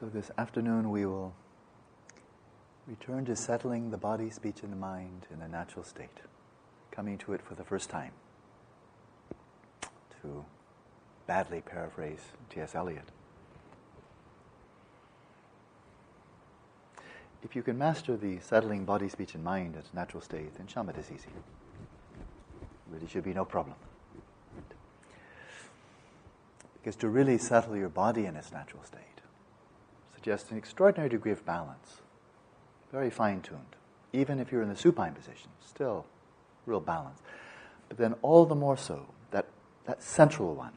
So. This afternoon we will return to settling the body, speech, and the mind in a natural state, coming to it for the first time. To badly paraphrase T.S. Eliot. If you can master the settling body, speech, and mind as a natural state, then shamatha is easy. Really should be no problem. Because to really settle your body in its natural state suggests an extraordinary degree of balance, very fine tuned. Even if you're in the supine position, still real balance. But then all the more so, that, that central one.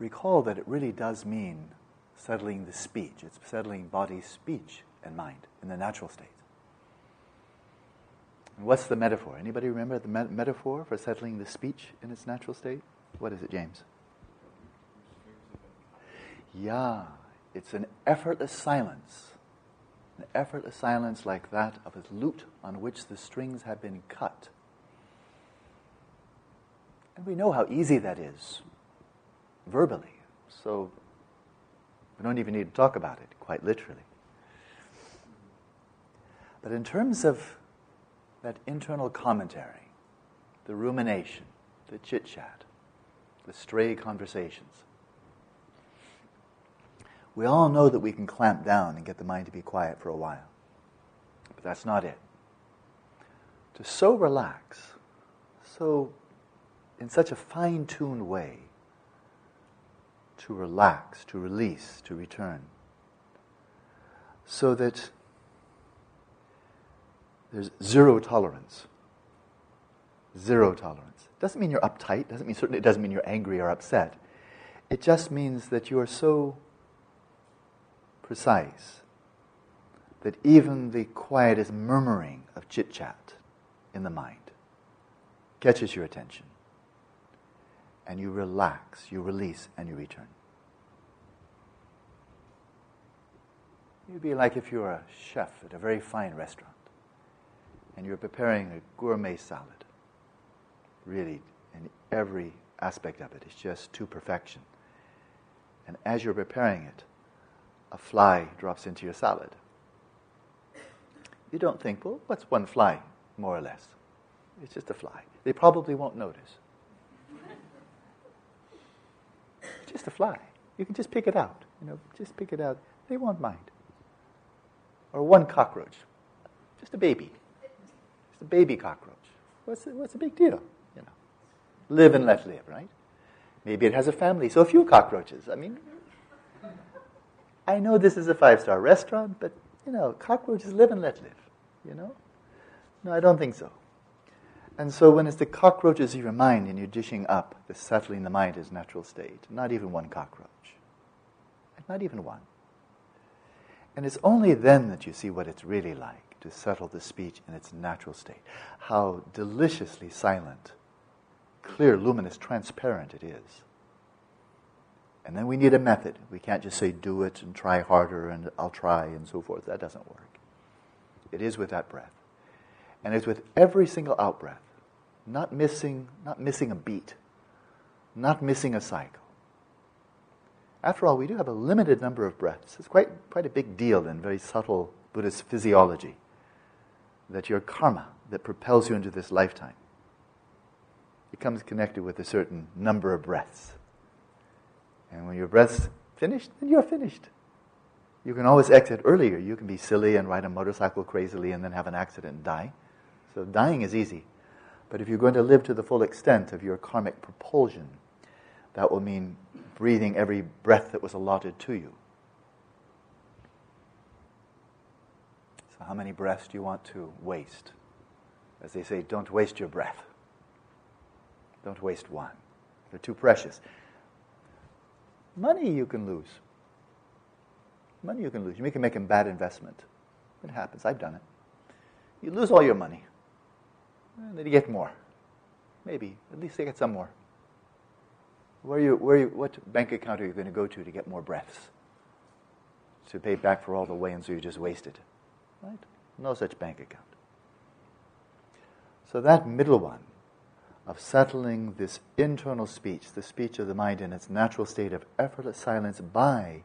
Recall that it really does mean settling the speech. It's settling body, speech, and mind in the natural state. What's the metaphor? Anybody remember the me- metaphor for settling the speech in its natural state? What is it, James? Yeah, it's an effortless silence. An effortless silence like that of a lute on which the strings have been cut. And we know how easy that is verbally. So we don't even need to talk about it, quite literally. But in terms of that internal commentary, the rumination, the chit chat, the stray conversations, we all know that we can clamp down and get the mind to be quiet for a while. But that's not it. To so relax, so in such a fine tuned way, to relax, to release, to return. So that there's zero tolerance. Zero tolerance. Doesn't mean you're uptight, doesn't mean certainly it doesn't mean you're angry or upset. It just means that you are so precise that even the quietest murmuring of chit chat in the mind catches your attention and you relax, you release, and you return. You'd be like if you were a chef at a very fine restaurant and you're preparing a gourmet salad. Really, in every aspect of it, it's just to perfection. And as you're preparing it, a fly drops into your salad. You don't think, well, what's one fly, more or less? It's just a fly. They probably won't notice. just a fly. You can just pick it out. You know, just pick it out. They won't mind. Or one cockroach, just a baby, just a baby cockroach. What's the, what's the big deal? You know, live and let live, right? Maybe it has a family, so a few cockroaches. I mean, I know this is a five-star restaurant, but you know, cockroaches live and let live. You know, no, I don't think so. And so when it's the cockroaches of your mind and you're dishing up the settling the mind as natural state, not even one cockroach. Not even one. And it's only then that you see what it's really like to settle the speech in its natural state. How deliciously silent, clear, luminous, transparent it is. And then we need a method. We can't just say, do it and try harder and I'll try and so forth. That doesn't work. It is with that breath. And it's with every single out breath not missing, not missing a beat, not missing a cycle. After all, we do have a limited number of breaths. It's quite, quite a big deal in very subtle Buddhist physiology that your karma that propels you into this lifetime becomes connected with a certain number of breaths. And when your breath's finished, then you're finished. You can always exit earlier. You can be silly and ride a motorcycle crazily and then have an accident and die. So dying is easy. But if you're going to live to the full extent of your karmic propulsion, that will mean breathing every breath that was allotted to you. How many breaths do you want to waste? As they say, don't waste your breath. Don't waste one. They're too precious. Money you can lose. Money you can lose. You can make a bad investment. It happens. I've done it. You lose all your money. And then you get more. Maybe. At least they get some more. Where you, where you, what bank account are you going to go to to get more breaths? To pay back for all the way and so you just wasted. Right? No such bank account. So that middle one of settling this internal speech, the speech of the mind in its natural state of effortless silence by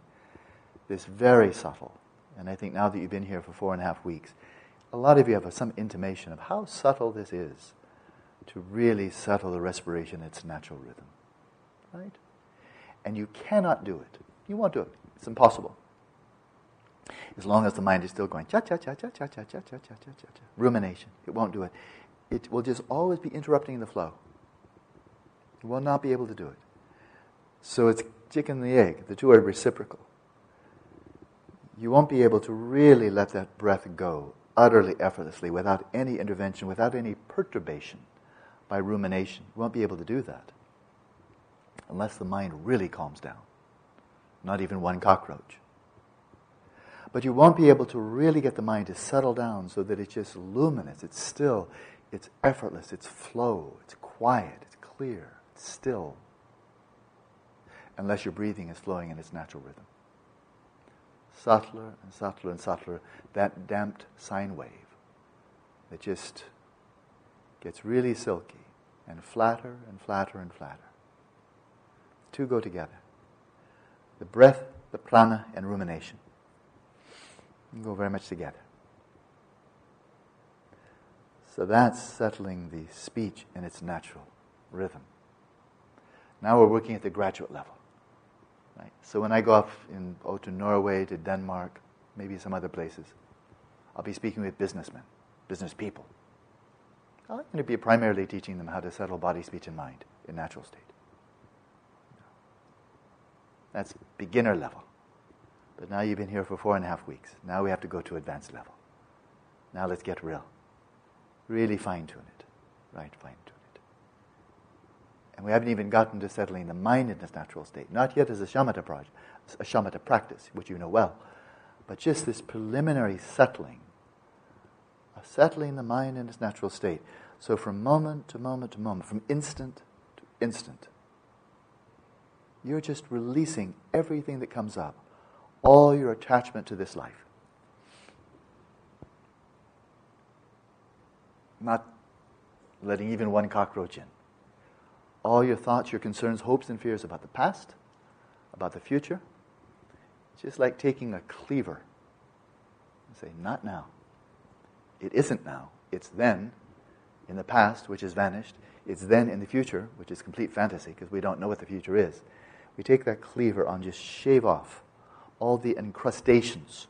this very subtle, and I think now that you've been here for four and a half weeks, a lot of you have some intimation of how subtle this is to really settle the respiration in its natural rhythm. Right? And you cannot do it. You won't do it. It's impossible. As long as the mind is still going cha cha cha cha cha cha cha cha cha cha cha cha rumination, it won't do it. It will just always be interrupting the flow. It will not be able to do it. So it's chicken and the egg. The two are reciprocal. You won't be able to really let that breath go utterly effortlessly without any intervention, without any perturbation by rumination. You won't be able to do that unless the mind really calms down. Not even one cockroach. But you won't be able to really get the mind to settle down so that it's just luminous, it's still, it's effortless, it's flow, it's quiet, it's clear, it's still. Unless your breathing is flowing in its natural rhythm. Subtler and subtler and subtler, that damped sine wave that just gets really silky and flatter and flatter and flatter. The Two go together. The breath, the prana, and rumination go very much together. So that's settling the speech in its natural rhythm. Now we're working at the graduate level. Right? So when I go off in, oh, to Norway, to Denmark, maybe some other places, I'll be speaking with businessmen, business people. I'm going to be primarily teaching them how to settle body, speech, and mind in natural state. That's beginner level. But now you've been here for four and a half weeks. Now we have to go to advanced level. Now let's get real. Really fine tune it. Right, fine tune it. And we haven't even gotten to settling the mind in its natural state. Not yet as a shamatha project, a shamatha practice, which you know well, but just this preliminary settling, of settling the mind in its natural state. So from moment to moment to moment, from instant to instant, you're just releasing everything that comes up, all your attachment to this life. Not letting even one cockroach in. All your thoughts, your concerns, hopes, and fears about the past, about the future. Just like taking a cleaver and say, Not now. It isn't now. It's then in the past, which has vanished. It's then in the future, which is complete fantasy because we don't know what the future is we take that cleaver and just shave off all the incrustations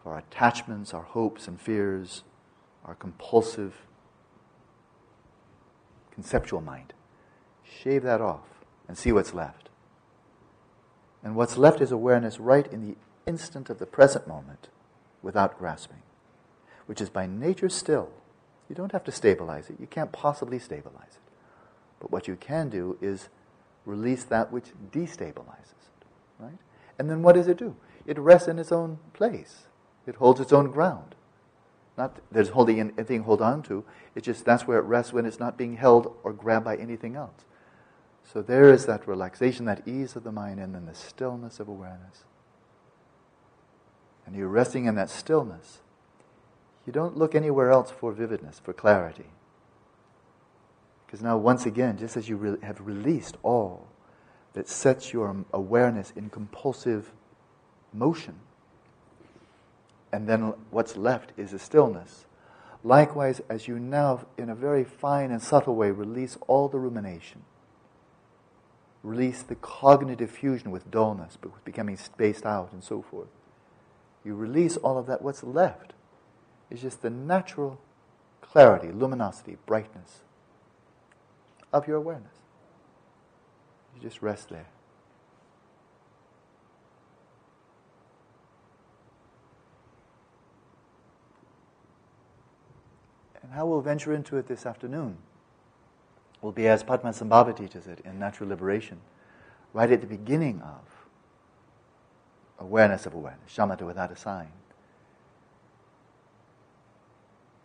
of our attachments, our hopes and fears, our compulsive conceptual mind. Shave that off and see what's left. And what's left is awareness right in the instant of the present moment without grasping, which is by nature still. You don't have to stabilize it. You can't possibly stabilize it. But what you can do is release that which destabilizes it. Right? And then what does it do? It rests in its own place. It holds its own ground. Not there's holding anything hold on to. It's just that's where it rests when it's not being held or grabbed by anything else. So there is that relaxation, that ease of the mind, and then the stillness of awareness. And you're resting in that stillness. You don't look anywhere else for vividness, for clarity. Because now, once again, just as you re- have released all that sets your awareness in compulsive motion, and then what's left is a stillness. Likewise, as you now, in a very fine and subtle way, release all the rumination, release the cognitive fusion with dullness, but with becoming spaced out and so forth. You release all of that. What's left is just the natural clarity, luminosity, brightness of your awareness. You just rest there. And how we'll venture into it this afternoon will be as Padmasambhava teaches it in Natural Liberation, right at the beginning of awareness of awareness, shamatha without a sign.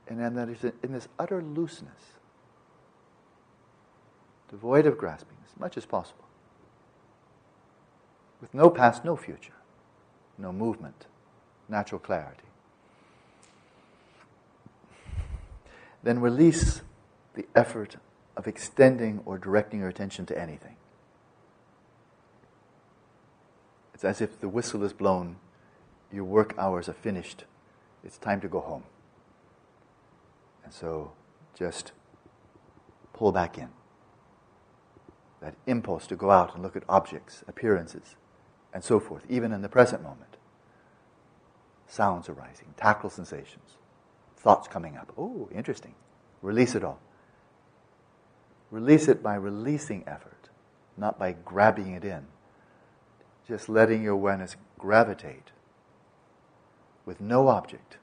And then that is in this utter looseness devoid of grasping as much as possible, with no past, no future, no movement, natural clarity. then release the effort of extending or directing your attention to anything. It's as if the whistle is blown, your work hours are finished, it's time to go home. And so just pull back in. That impulse to go out and look at objects, appearances, and so forth, even in the present moment. Sounds arising, tactile sensations, thoughts coming up. Oh, interesting. Release it all. Release it by releasing effort, not by grabbing it in. Just letting your awareness gravitate with no object,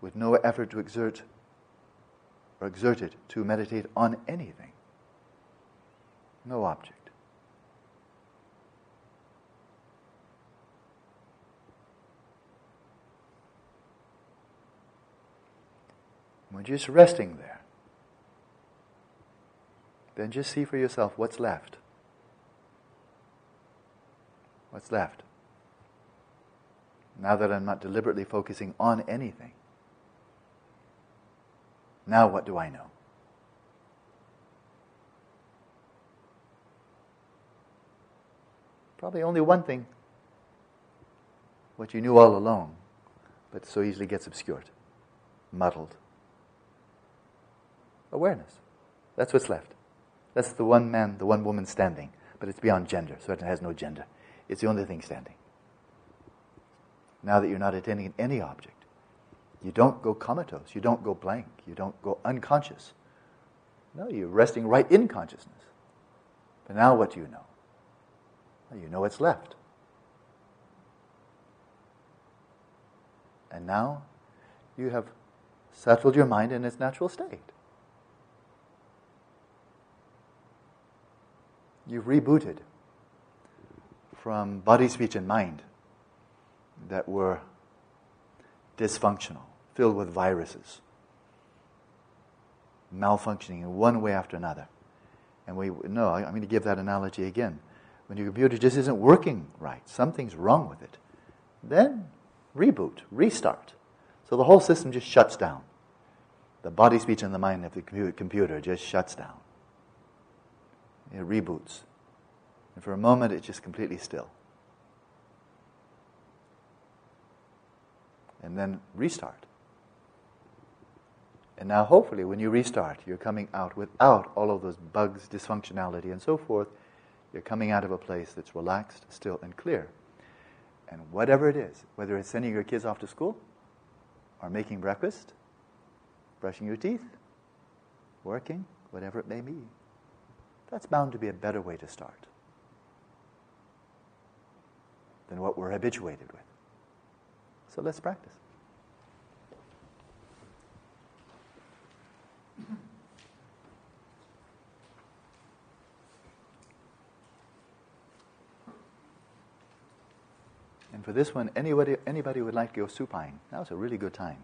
with no effort to exert or exert it to meditate on anything. No object. We're just resting there then just see for yourself what's left. What's left? Now that I'm not deliberately focusing on anything, now what do I know? Probably only one thing what you knew all along, but so easily gets obscured, muddled. Awareness. That's what's left. That's the one man, the one woman standing. But it's beyond gender, so it has no gender. It's the only thing standing. Now that you're not attending any object, you don't go comatose, you don't go blank, you don't go unconscious. No, you're resting right in consciousness. But now what do you know? Well, you know what's left. And now you have settled your mind in its natural state. You've rebooted from body, speech, and mind that were dysfunctional, filled with viruses, malfunctioning in one way after another. And we no, I'm going to give that analogy again. When your computer just isn't working right, something's wrong with it, then reboot, restart. So the whole system just shuts down. The body, speech, and the mind of the computer just shuts down it reboots. And for a moment, it's just completely still. And then restart. And now, hopefully, when you restart, you're coming out without all of those bugs, dysfunctionality, and so forth. You're coming out of a place that's relaxed, still, and clear. And whatever it is, whether it's sending your kids off to school, or making breakfast, brushing your teeth, working, whatever it may be, that's bound to be a better way to start than what we're habituated with. So let's practice. And for this one, anybody, anybody would like to go supine, now's a really good time.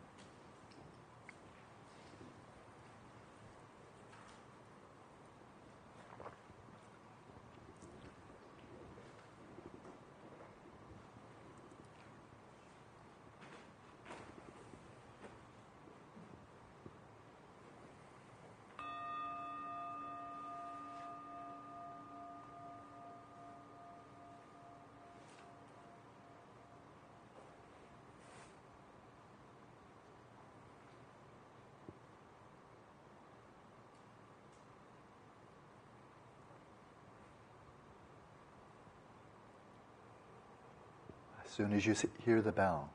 Soon as you hear the bell.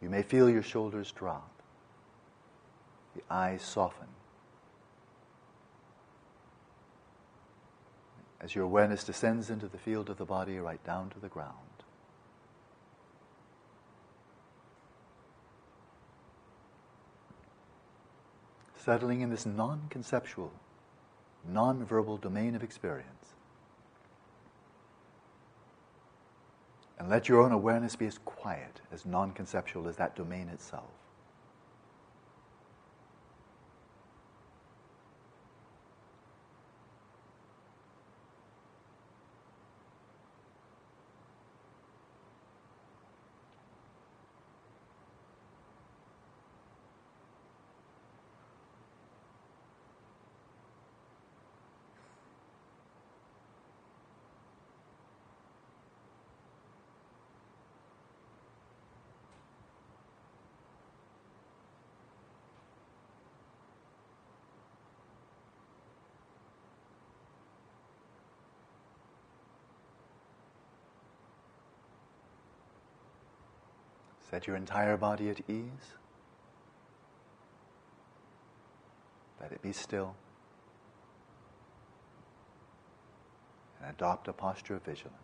You may feel your shoulders drop, the eyes soften. As your awareness descends into the field of the body, right down to the ground. Settling in this non conceptual, non verbal domain of experience. And let your own awareness be as quiet, as non conceptual as that domain itself. Set your entire body at ease. Let it be still. And adopt a posture of vigilance.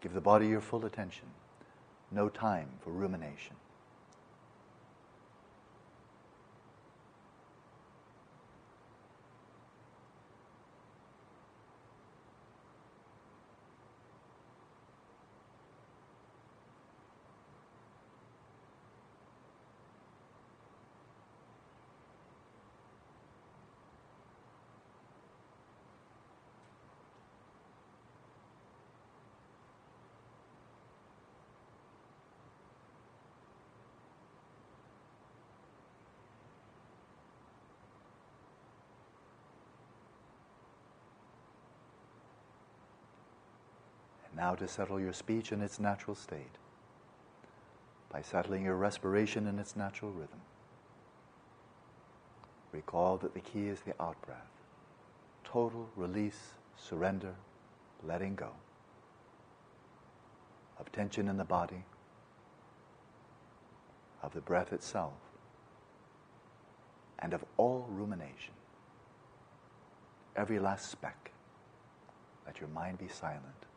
Give the body your full attention. No time for rumination. Now to settle your speech in its natural state by settling your respiration in its natural rhythm. Recall that the key is the out breath. Total release, surrender, letting go of tension in the body, of the breath itself, and of all rumination. Every last speck. Let your mind be silent.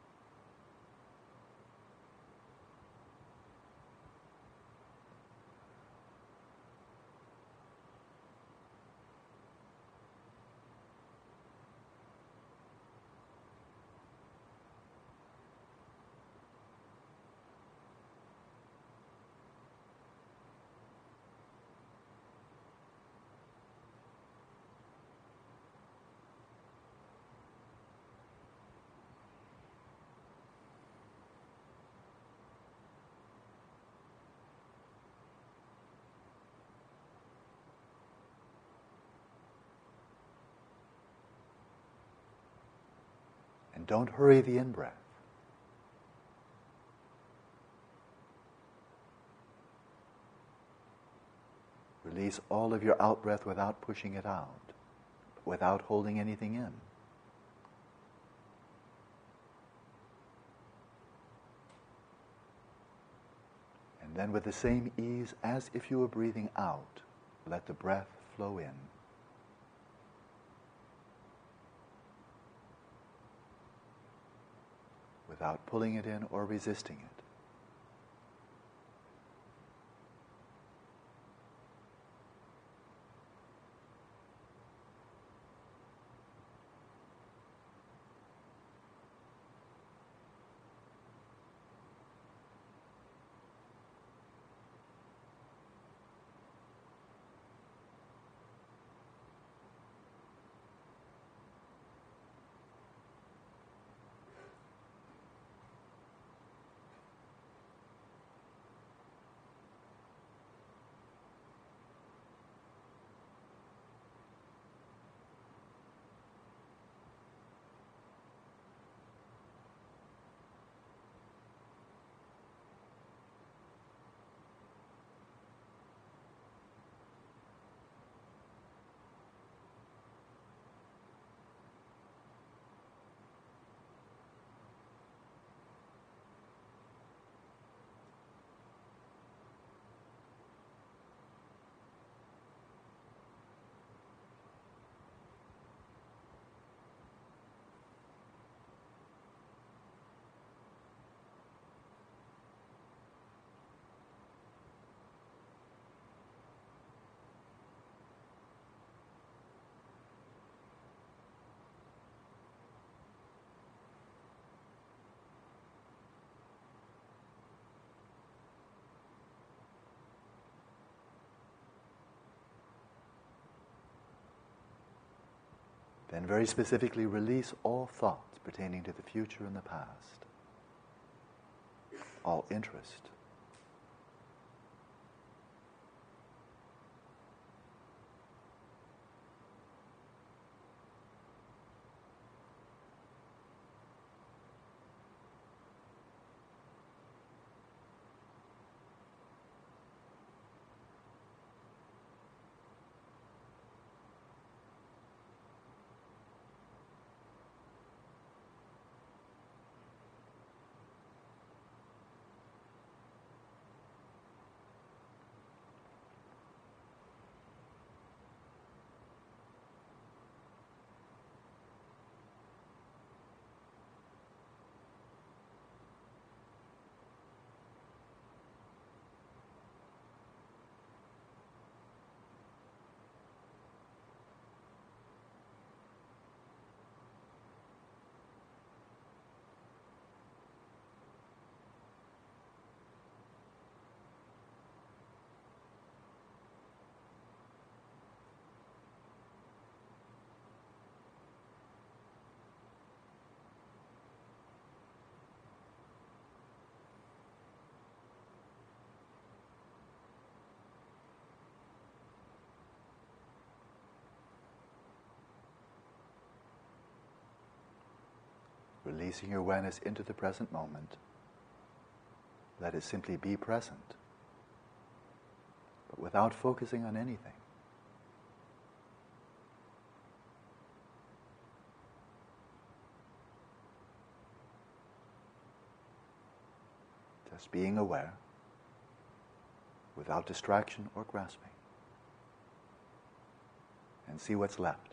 And don't hurry the in breath. Release all of your out breath without pushing it out, without holding anything in. And then, with the same ease as if you were breathing out, let the breath flow in. Without pulling it in or resisting it. Then, very specifically, release all thoughts pertaining to the future and the past, all interest. Releasing your awareness into the present moment. Let it simply be present, but without focusing on anything. Just being aware without distraction or grasping. And see what's left.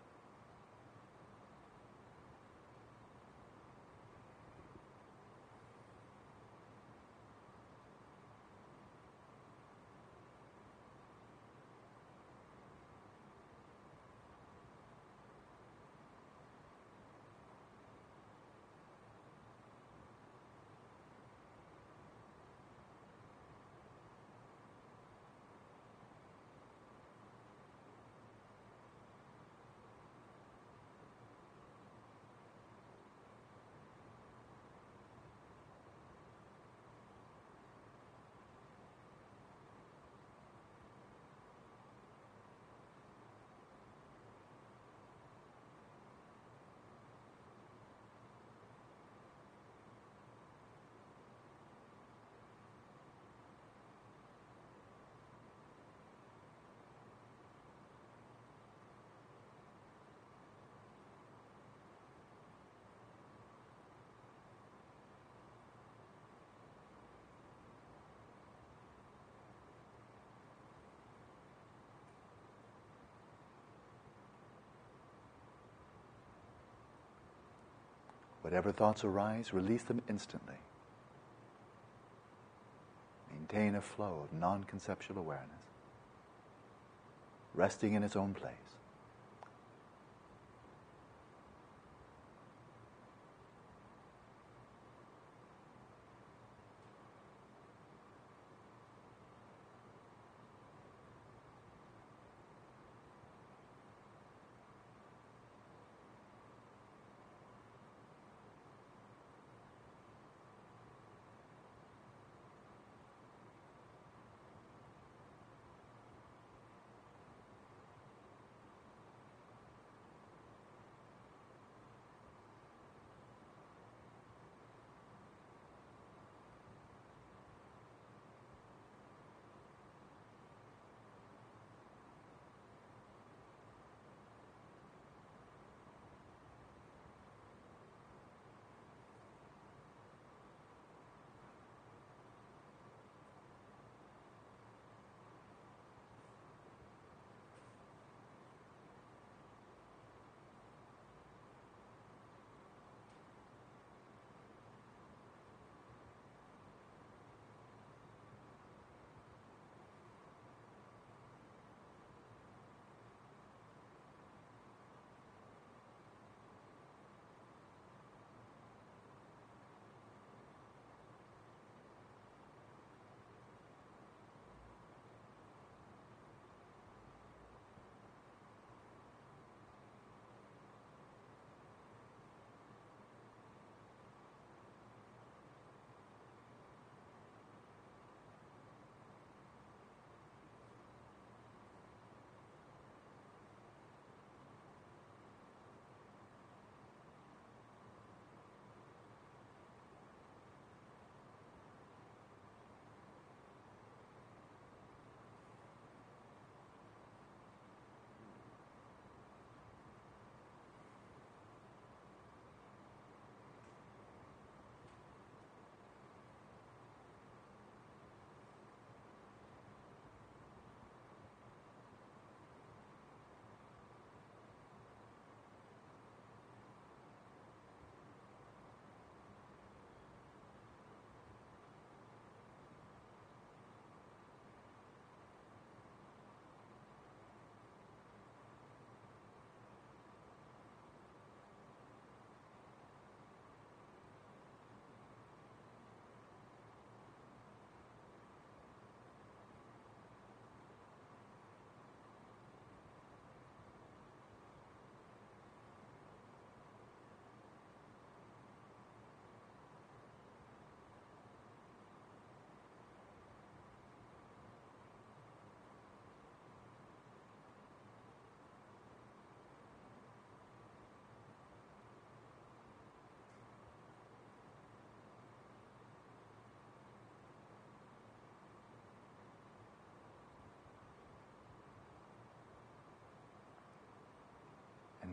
Whatever thoughts arise, release them instantly. Maintain a flow of non conceptual awareness, resting in its own place.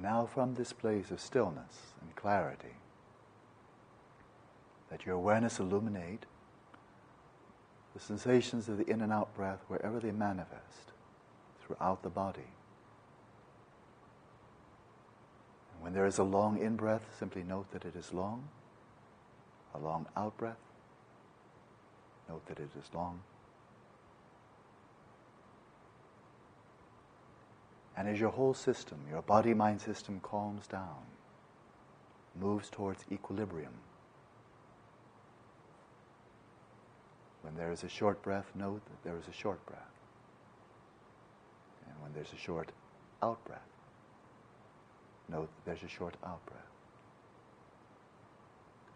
Now, from this place of stillness and clarity, let your awareness illuminate the sensations of the in and out breath wherever they manifest throughout the body. And when there is a long in breath, simply note that it is long. A long out breath, note that it is long. And as your whole system, your body mind system calms down, moves towards equilibrium, when there is a short breath, note that there is a short breath. And when there's a short out breath, note that there's a short out breath.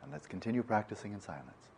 And let's continue practicing in silence.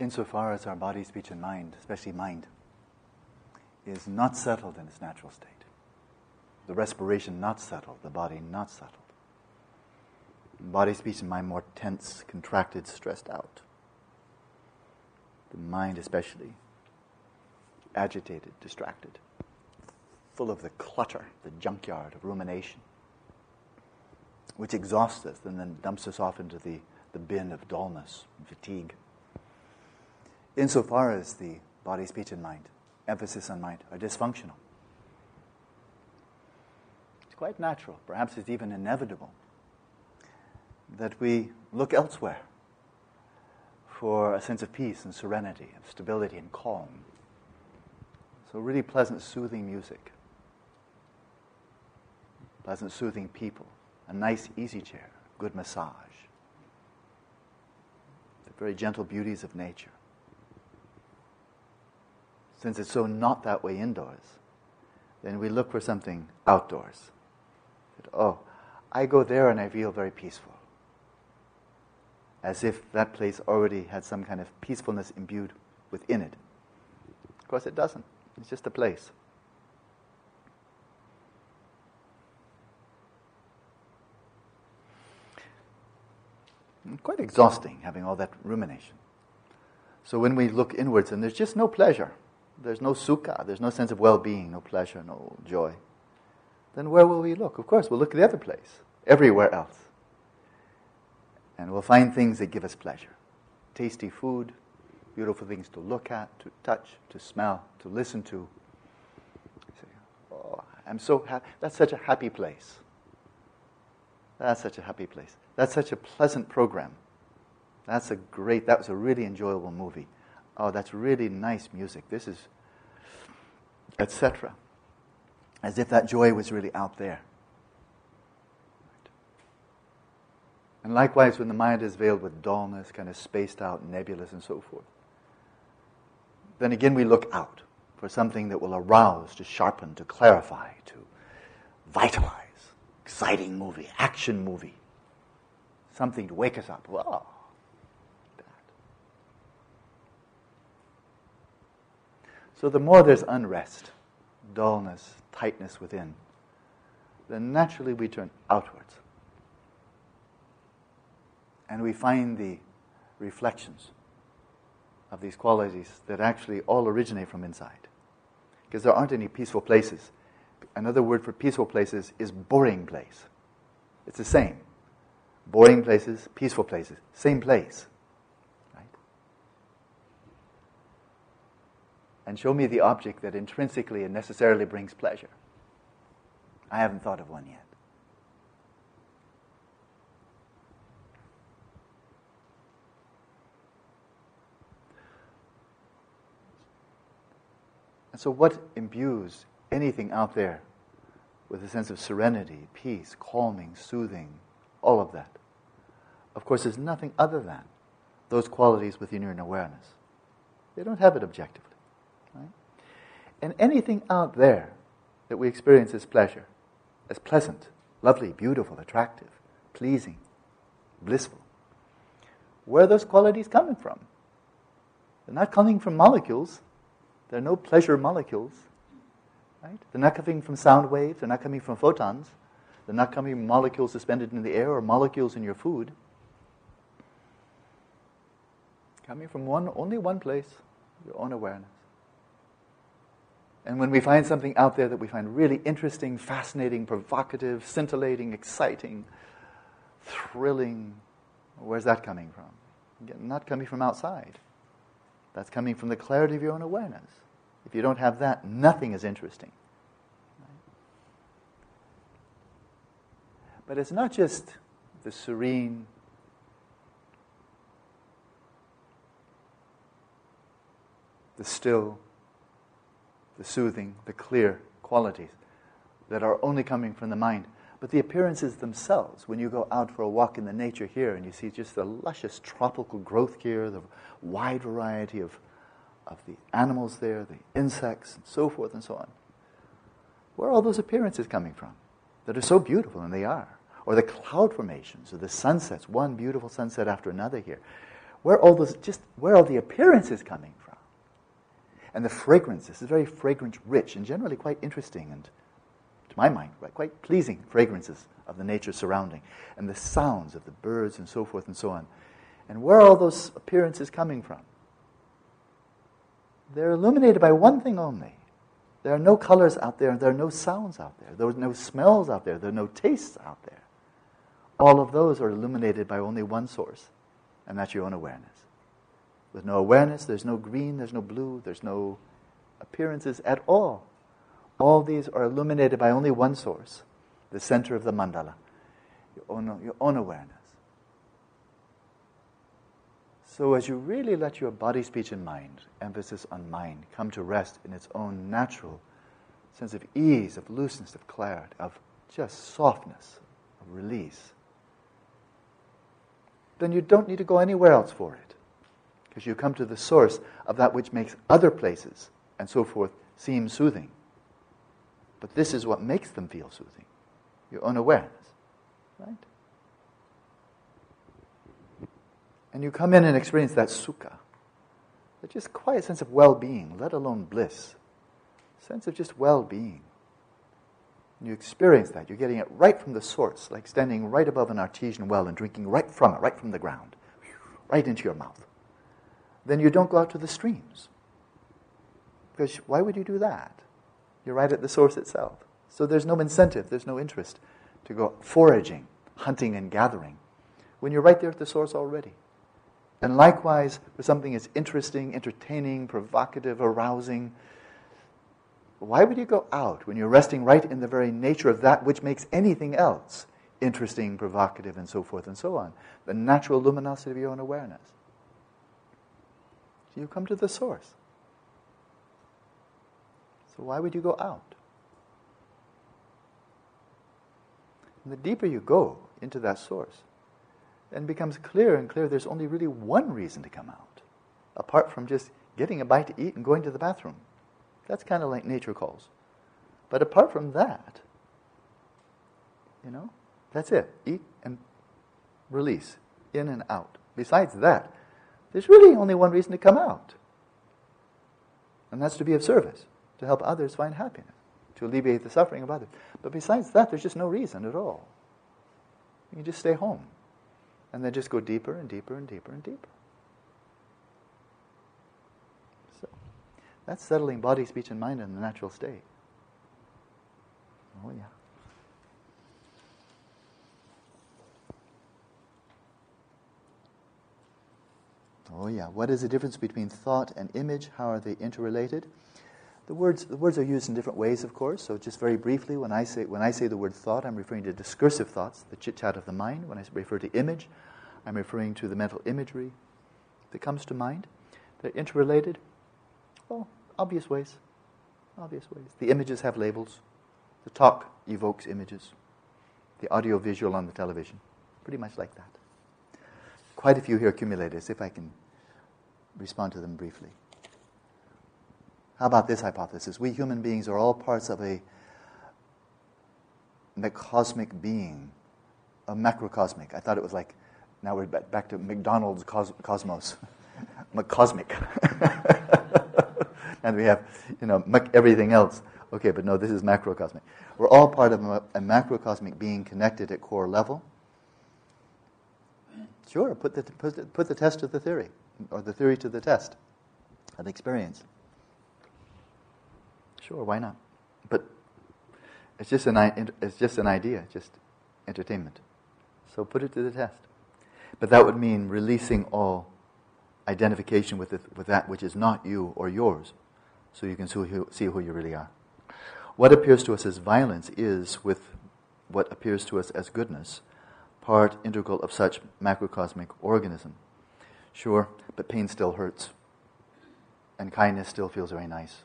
Insofar as our body, speech, and mind, especially mind, is not settled in its natural state, the respiration not settled, the body not settled, body, speech, and mind more tense, contracted, stressed out, the mind especially agitated, distracted, full of the clutter, the junkyard of rumination which exhausts us and then dumps us off into the, the bin of dullness and fatigue. Insofar as the body, speech, and mind, emphasis on mind, are dysfunctional, it's quite natural, perhaps it's even inevitable, that we look elsewhere for a sense of peace and serenity, of stability and calm. So, really pleasant, soothing music, pleasant, soothing people, a nice easy chair, good massage, the very gentle beauties of nature. Since it's so not that way indoors, then we look for something outdoors. oh, I go there and I feel very peaceful. As if that place already had some kind of peacefulness imbued within it. Of course, it doesn't. It's just a place. Quite exhausting having all that rumination. So when we look inwards and there's just no pleasure, there's no sukha, there's no sense of well being, no pleasure, no joy, then where will we look? Of course, we'll look at the other place, everywhere else. And we'll find things that give us pleasure tasty food, beautiful things to look at, to touch, to smell, to listen to. Oh, I'm so happy. That's such a happy place. That's such a happy place. That's such a pleasant program. That's a great, that was a really enjoyable movie. Oh, that's really nice music. This is, etc. As if that joy was really out there. And likewise, when the mind is veiled with dullness, kind of spaced out, nebulous, and so forth, then again we look out for something that will arouse, to sharpen, to clarify, to vitalize exciting movie, action movie, something to wake us up. So the more there's unrest, dullness, tightness within, then naturally we turn outwards. And we find the reflections of these qualities that actually all originate from inside. Because there aren't any peaceful places another word for peaceful places is boring place. It's the same. Boring places, peaceful places, same place. Right? And show me the object that intrinsically and necessarily brings pleasure. I haven't thought of one yet. And so, what imbues anything out there with a sense of serenity, peace, calming, soothing, all of that. Of course, there's nothing other than those qualities within your awareness. They don't have it objectively. Right? And anything out there that we experience as pleasure, as pleasant, lovely, beautiful, attractive, pleasing, blissful, where are those qualities coming from? They're not coming from molecules. There are no pleasure molecules. Right? They're not coming from sound waves, they're not coming from photons, they're not coming from molecules suspended in the air or molecules in your food. Coming from one, only one place, your own awareness. And when we find something out there that we find really interesting, fascinating, provocative, scintillating, exciting, thrilling, where's that coming from? Not coming from outside. That's coming from the clarity of your own awareness. If you don't have that, nothing is interesting. But it's not just the serene, the still, the soothing, the clear qualities that are only coming from the mind, but the appearances themselves. When you go out for a walk in the nature here and you see just the luscious tropical growth here, the wide variety of of the animals there, the insects, and so forth and so on. Where are all those appearances coming from that are so beautiful? And they are. or the cloud formations, or the sunsets, one beautiful sunset after another here. Where all those, just where are all the appearances coming from? And the fragrances is very fragrance rich and generally quite interesting and, to my mind, quite pleasing fragrances of the nature surrounding, and the sounds of the birds and so forth and so on. And where are all those appearances coming from? They're illuminated by one thing only. There are no colors out there, there are no sounds out there, there are no smells out there, there are no tastes out there. All of those are illuminated by only one source, and that's your own awareness. With no awareness, there's no green, there's no blue, there's no appearances at all. All these are illuminated by only one source, the center of the mandala, your own, your own awareness. So, as you really let your body, speech, and mind, emphasis on mind, come to rest in its own natural sense of ease, of looseness, of clarity, of just softness, of release, then you don't need to go anywhere else for it. Because you come to the source of that which makes other places and so forth seem soothing. But this is what makes them feel soothing your own awareness. Right? And you come in and experience that sukha, that just quiet sense of well being, let alone bliss, sense of just well being. You experience that. You're getting it right from the source, like standing right above an artesian well and drinking right from it, right from the ground, right into your mouth. Then you don't go out to the streams. Because why would you do that? You're right at the source itself. So there's no incentive, there's no interest to go foraging, hunting, and gathering when you're right there at the source already. And likewise, for something as interesting, entertaining, provocative, arousing, why would you go out when you're resting right in the very nature of that which makes anything else interesting, provocative, and so forth and so on? The natural luminosity of your own awareness. You come to the source. So why would you go out? And the deeper you go into that source, then it becomes clearer and clearer there's only really one reason to come out, apart from just getting a bite to eat and going to the bathroom. That's kind of like nature calls. But apart from that, you know, that's it. Eat and release, in and out. Besides that, there's really only one reason to come out. And that's to be of service, to help others find happiness, to alleviate the suffering of others. But besides that, there's just no reason at all. You can just stay home. And then just go deeper and deeper and deeper and deeper. So, that's settling body, speech, and mind in the natural state. Oh, yeah. Oh, yeah. What is the difference between thought and image? How are they interrelated? The words, the words are used in different ways, of course. So, just very briefly, when I say, when I say the word thought, I'm referring to discursive thoughts, the chit chat of the mind. When I refer to image, I'm referring to the mental imagery that comes to mind. They're interrelated. Well, Obvious ways. Obvious ways. The images have labels. The talk evokes images. The audio visual on the television. Pretty much like that. Quite a few here accumulated. See if I can respond to them briefly. How about this hypothesis? We human beings are all parts of a cosmic being, a macrocosmic. I thought it was like, now we're back to McDonald's cos- cosmos, cosmic. and we have, you know, everything else. Okay, but no, this is macrocosmic. We're all part of a, a macrocosmic being connected at core level. Sure, put the, put the, test to the theory, or the theory to the test of experience. Sure, why not? But it's just an, it's just an idea, just entertainment. So put it to the test. But that would mean releasing all identification with, it, with that which is not you or yours so you can see who, see who you really are. What appears to us as violence is, with what appears to us as goodness, part integral of such macrocosmic organism. Sure, but pain still hurts. And kindness still feels very nice.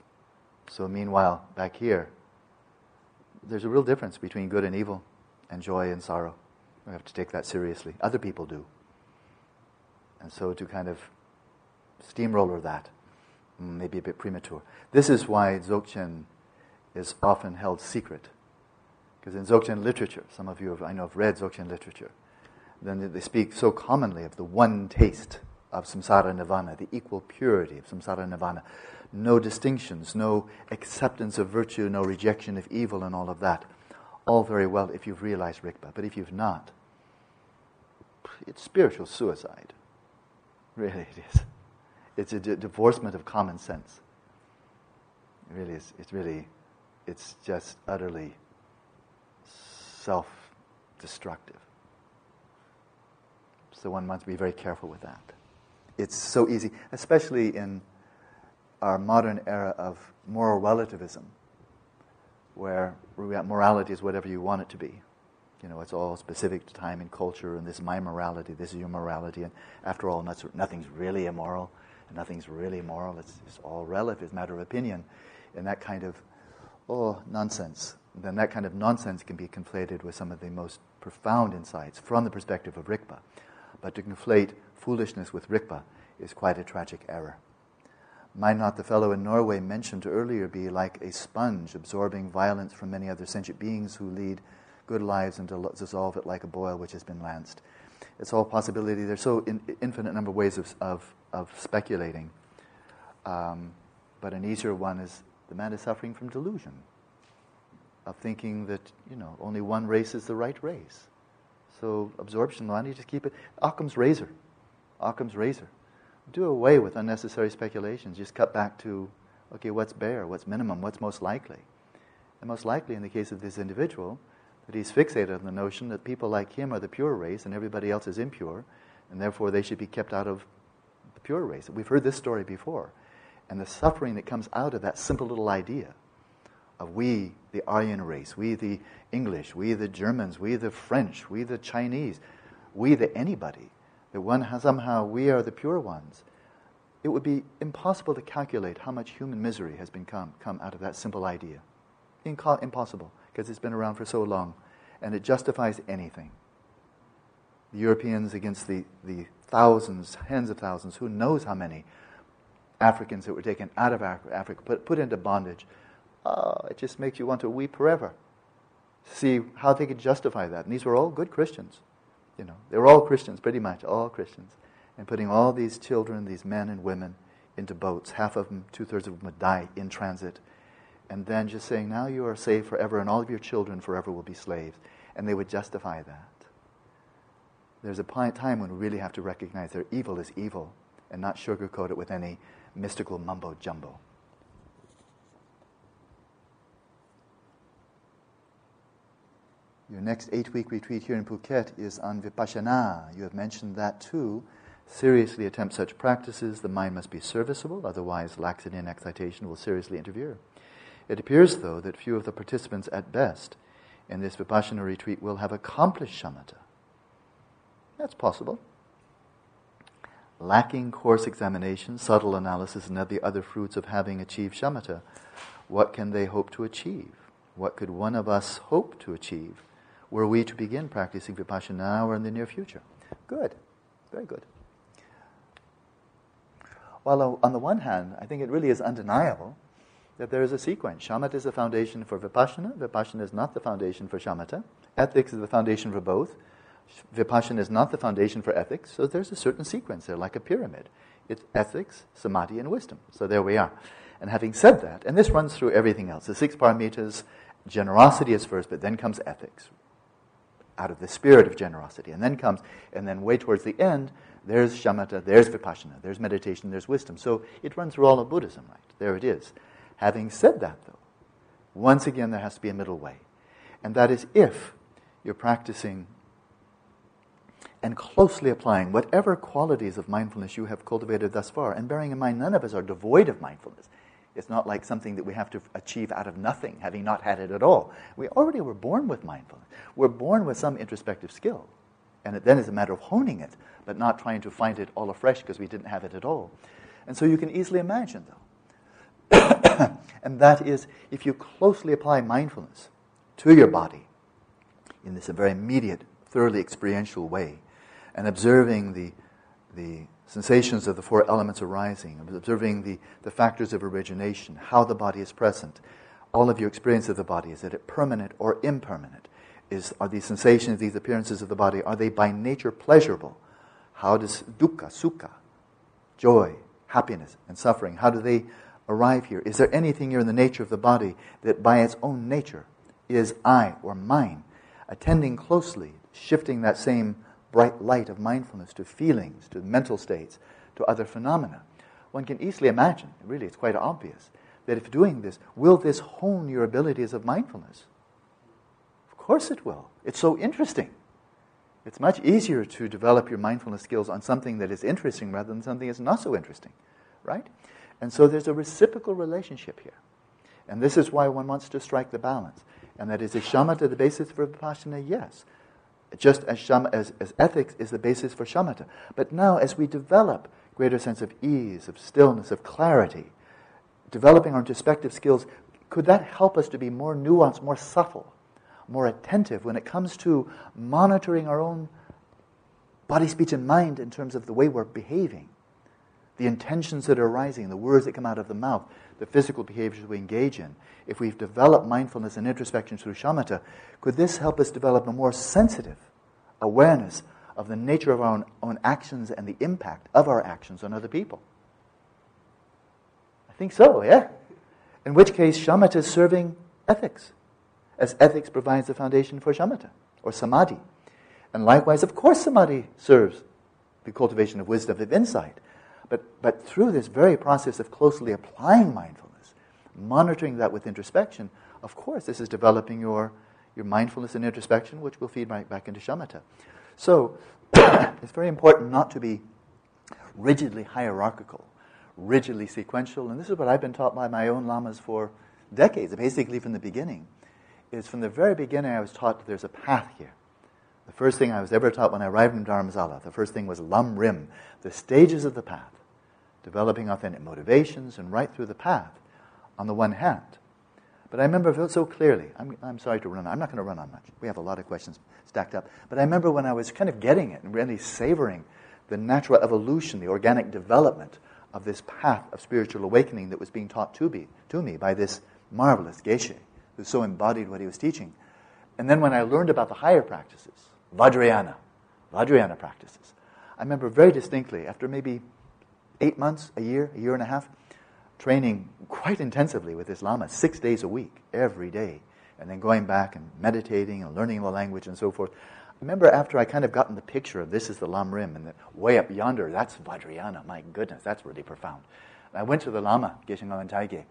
So, meanwhile, back here, there's a real difference between good and evil, and joy and sorrow. We have to take that seriously. Other people do. And so, to kind of steamroller that mm, maybe a bit premature. This is why Dzogchen is often held secret Because in Dzogchen literature, some of you have, I know have read Dzogchen literature, then they speak so commonly of the one taste of samsara nirvana, the equal purity of samsara nirvana. No distinctions, no acceptance of virtue, no rejection of evil, and all of that. All very well if you've realized Rigpa, but if you've not, it's spiritual suicide. Really, it is. It's a d- divorcement of common sense. It really is. It's really, it's just utterly self destructive. So one must be very careful with that. It's so easy, especially in our modern era of moral relativism, where morality is whatever you want it to be. You know, it's all specific to time and culture, and this is my morality, this is your morality, and after all, nothing's really immoral, and nothing's really moral. It's, it's all relative, it's a matter of opinion, and that kind of, oh, nonsense. Then that kind of nonsense can be conflated with some of the most profound insights from the perspective of Rigpa. But to conflate foolishness with Rigpa is quite a tragic error. Might not the fellow in Norway mentioned earlier be like a sponge absorbing violence from many other sentient beings who lead good lives and dissolve it like a boil which has been lanced. It's all possibility. There's so in, infinite number of ways of, of, of speculating. Um, but an easier one is the man is suffering from delusion, of thinking that, you know, only one race is the right race. So absorption, line, you just keep it? Occam's razor. Occam's razor. Do away with unnecessary speculations. Just cut back to, okay, what's bare? What's minimum? What's most likely? And most likely, in the case of this individual, that he's fixated on the notion that people like him are the pure race and everybody else is impure, and therefore they should be kept out of the pure race. We've heard this story before. And the suffering that comes out of that simple little idea of we, the Aryan race, we, the English, we, the Germans, we, the French, we, the Chinese, we, the anybody, that one somehow we are the pure ones. It would be impossible to calculate how much human misery has been come, come out of that simple idea. Inco- impossible because it's been around for so long. And it justifies anything. The Europeans against the, the thousands, tens of thousands, who knows how many Africans that were taken out of Africa, put, put into bondage. Oh, it just makes you want to weep forever. See how they could justify that. And these were all good Christians. You know, they were all Christians, pretty much, all Christians. And putting all these children, these men and women, into boats. Half of them, two thirds of them would die in transit and then just saying, Now you are saved forever, and all of your children forever will be slaves. And they would justify that. There's a time when we really have to recognize that evil is evil and not sugarcoat it with any mystical mumbo jumbo. Your next eight week retreat here in Phuket is on Vipassana. You have mentioned that too. Seriously attempt such practices, the mind must be serviceable, otherwise, laxity and excitation will seriously interfere. It appears, though, that few of the participants at best in this Vipassana retreat will have accomplished shamatha. That's possible. Lacking coarse examination, subtle analysis, and the other fruits of having achieved shamatha, what can they hope to achieve? What could one of us hope to achieve were we to begin practicing Vipassana now or in the near future? Good. Very good. Well, uh, on the one hand, I think it really is undeniable that there is a sequence. Shamatha is the foundation for Vipassana. Vipassana is not the foundation for Shamatha. Ethics is the foundation for both. Vipassana is not the foundation for ethics. So there's a certain sequence there, like a pyramid. It's ethics, samadhi, and wisdom. So there we are. And having said that, and this runs through everything else, the six paramitas, generosity is first, but then comes ethics, out of the spirit of generosity. And then comes, and then way towards the end, there's shamatha, there's vipassana, there's meditation, there's wisdom. So it runs through all of Buddhism, right? There it is. Having said that, though, once again, there has to be a middle way. And that is if you're practicing and closely applying whatever qualities of mindfulness you have cultivated thus far. And bearing in mind, none of us are devoid of mindfulness. It's not like something that we have to achieve out of nothing, having not had it at all. We already were born with mindfulness. We're born with some introspective skill. And it then is a matter of honing it, but not trying to find it all afresh because we didn't have it at all. And so you can easily imagine, though, and that is if you closely apply mindfulness to your body in this very immediate, thoroughly experiential way, and observing the, the sensations of the four elements arising, observing the, the factors of origination, how the body is present, all of your experience of the body? Is it permanent or impermanent? Is, are these sensations, these appearances of the body, are they by nature pleasurable? How does dukkha, sukha, joy, happiness, and suffering, how do they arrive here? Is there anything here in the nature of the body that by its own nature is I or mine? Attending closely, shifting that same bright light of mindfulness to feelings, to mental states, to other phenomena. One can easily imagine, really, it's quite obvious, that if doing this, will this hone your abilities of mindfulness? Of course it will. It's so interesting. It's much easier to develop your mindfulness skills on something that is interesting rather than something that's not so interesting, right? And so there's a reciprocal relationship here. And this is why one wants to strike the balance. And that is, is shamatha the basis for vipassana? Yes. Just as, shama, as, as ethics is the basis for shamatha. But now, as we develop greater sense of ease, of stillness, of clarity, developing our introspective skills, could that help us to be more nuanced, more subtle, more attentive when it comes to monitoring our own body, speech, and mind in terms of the way we're behaving, the intentions that are arising, the words that come out of the mouth, the physical behaviors we engage in? If we've developed mindfulness and introspection through shamatha, could this help us develop a more sensitive awareness of the nature of our own, own actions and the impact of our actions on other people? I think so, yeah? In which case, shamatha is serving ethics, as ethics provides the foundation for shamatha, or samadhi. And likewise, of course, samadhi serves the cultivation of wisdom, of insight. But, but through this very process of closely applying mindfulness, monitoring that with introspection, of course, this is developing your, your mindfulness and introspection, which will feed right back into shamatha. So, it's very important not to be rigidly hierarchical rigidly sequential. And this is what I've been taught by my own lamas for decades, basically from the beginning. Is from the very beginning I was taught that there's a path here. The first thing I was ever taught when I arrived in Dharamsala, the first thing was Lam Rim, the stages of the path, developing authentic motivations and right through the path on the one hand. But I remember so clearly, I'm, I'm sorry to run, on, I'm not going to run on much. We have a lot of questions stacked up. But I remember when I was kind of getting it and really savoring the natural evolution, the organic development of this path of spiritual awakening that was being taught to me, to me by this marvelous Geshe, who so embodied what he was teaching. And then when I learned about the higher practices, Vajrayana, Vajrayana practices, I remember very distinctly, after maybe eight months, a year, a year and a half, training quite intensively with this Lama, six days a week, every day, and then going back and meditating and learning the language and so forth I remember after I kind of gotten the picture of this is the Lam Rim, and way up yonder, that's Vajrayana. My goodness, that's really profound. And I went to the Lama, Geshe Ngawang Dhargyey,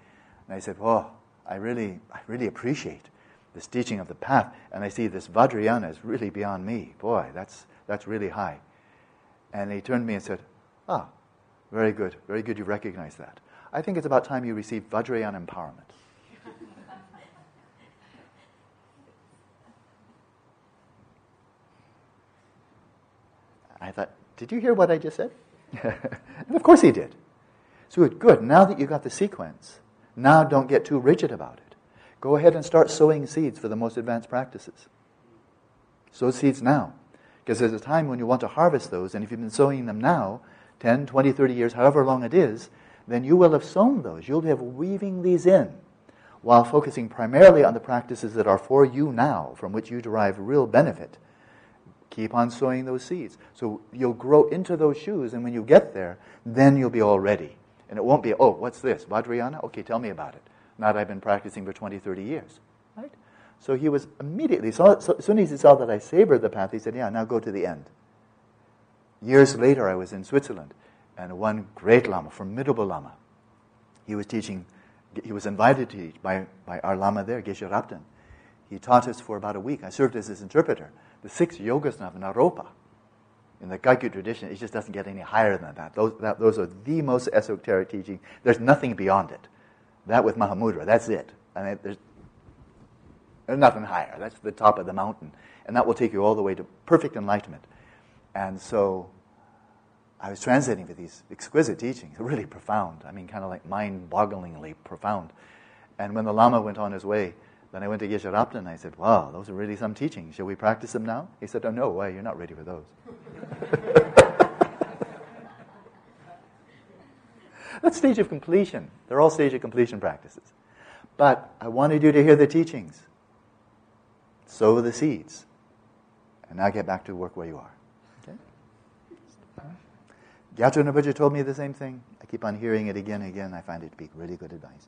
and I said, "Oh, I really, I really appreciate this teaching of the path, and I see this Vajrayana is really beyond me. Boy, that's, that's really high. And he turned to me and said, Ah, very good, very good you recognize that. I think it's about time you receive Vajrayana empowerment. I thought, did you hear what I just said? and of course he did. So good. Now that you got the sequence, now don't get too rigid about it. Go ahead and start sowing seeds for the most advanced practices. Sow seeds now. Because there's a time when you want to harvest those, and if you've been sowing them now, 10, 20, 30 years, however long it is, then you will have sown those. You'll have weaving these in while focusing primarily on the practices that are for you now, from which you derive real benefit Keep on sowing those seeds. So you'll grow into those shoes, and when you get there, then you'll be all ready. And it won't be, oh, what's this? Vajrayana? Okay, tell me about it. That I've been practicing for 20, 30 years. Right? So he was immediately, so, so, as soon as he saw that I savored the path, he said, yeah, now go to the end. Years later, I was in Switzerland, and one great Lama, formidable Lama, he was teaching, he was invited to teach by, by our Lama there, Geshe Rabten. He taught us for about a week. I served as his interpreter the six yogas of Naropa. In the Kagyu tradition, it just doesn't get any higher than that. Those, that, those are the most esoteric teaching. There's nothing beyond it. That with Mahamudra, that's it. I mean, there's, there's nothing higher. That's the top of the mountain. And that will take you all the way to perfect enlightenment. And so I was translating for these exquisite teachings, really profound. I mean, kind of like mind bogglingly profound. And when the Lama went on his way, then I went to Geshe Rabten and I said, wow, those are really some teachings. Shall we practice them now? He said, oh, no why? you're not ready for those. That's stage of completion. They're all stage of completion practices. But I wanted you to hear the teachings. Sow the seeds. And now get back to work where you are. Okay? Gyatrul Rinpoche told me the same thing. I keep on hearing it again and again. I find it to be really good advice.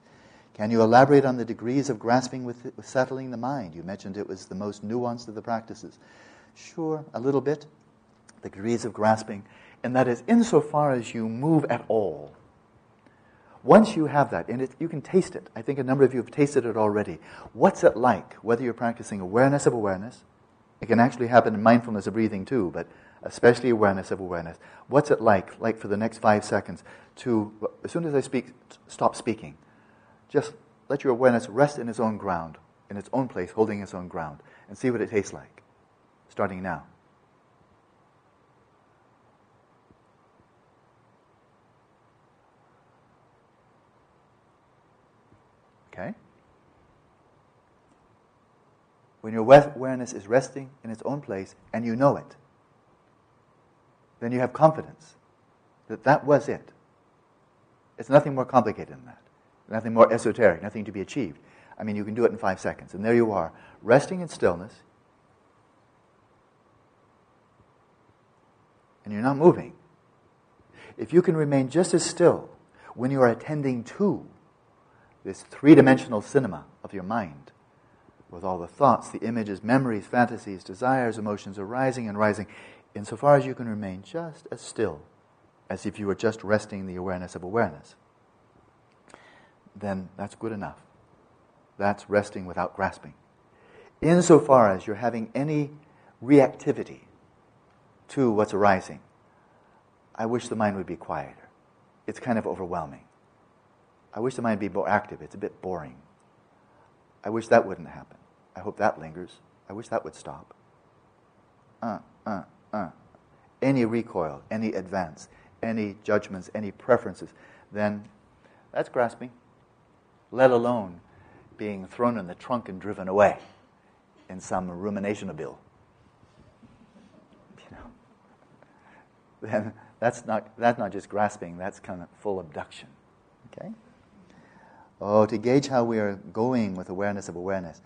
Can you elaborate on the degrees of grasping with, with settling the mind? You mentioned it was the most nuanced of the practices. Sure, a little bit. The degrees of grasping. And that is insofar as you move at all. Once you have that, and it, you can taste it, I think a number of you have tasted it already. What's it like, whether you're practicing awareness of awareness? It can actually happen in mindfulness of breathing too, but especially awareness of awareness. What's it like, like for the next five seconds, to, as soon as I speak, stop speaking, just let your awareness rest in its own ground, in its own place, holding its own ground, and see what it tastes like, starting now. Okay? When your awareness is resting in its own place and you know it, then you have confidence that that was it. It's nothing more complicated than that, nothing more esoteric, nothing to be achieved. I mean, you can do it in five seconds. And there you are, resting in stillness, and you're not moving. If you can remain just as still when you are attending to this three dimensional cinema of your mind, with all the thoughts, the images, memories, fantasies, desires, emotions arising and rising, insofar as you can remain just as still as if you were just resting the awareness of awareness, then that's good enough. That's resting without grasping. Insofar as you're having any reactivity to what's arising, I wish the mind would be quieter. It's kind of overwhelming. I wish the mind be more active. It's a bit boring. I wish that wouldn't happen. I hope that lingers. I wish that would stop. Uh, uh, uh. Any recoil, any advance, any judgments, any preferences, then that's grasping. Let alone being thrown in the trunk and driven away in some ruminationable. You know, then that's not, that's not just grasping, that's kind of full abduction. Okay? Oh, to gauge how we are going with awareness of awareness.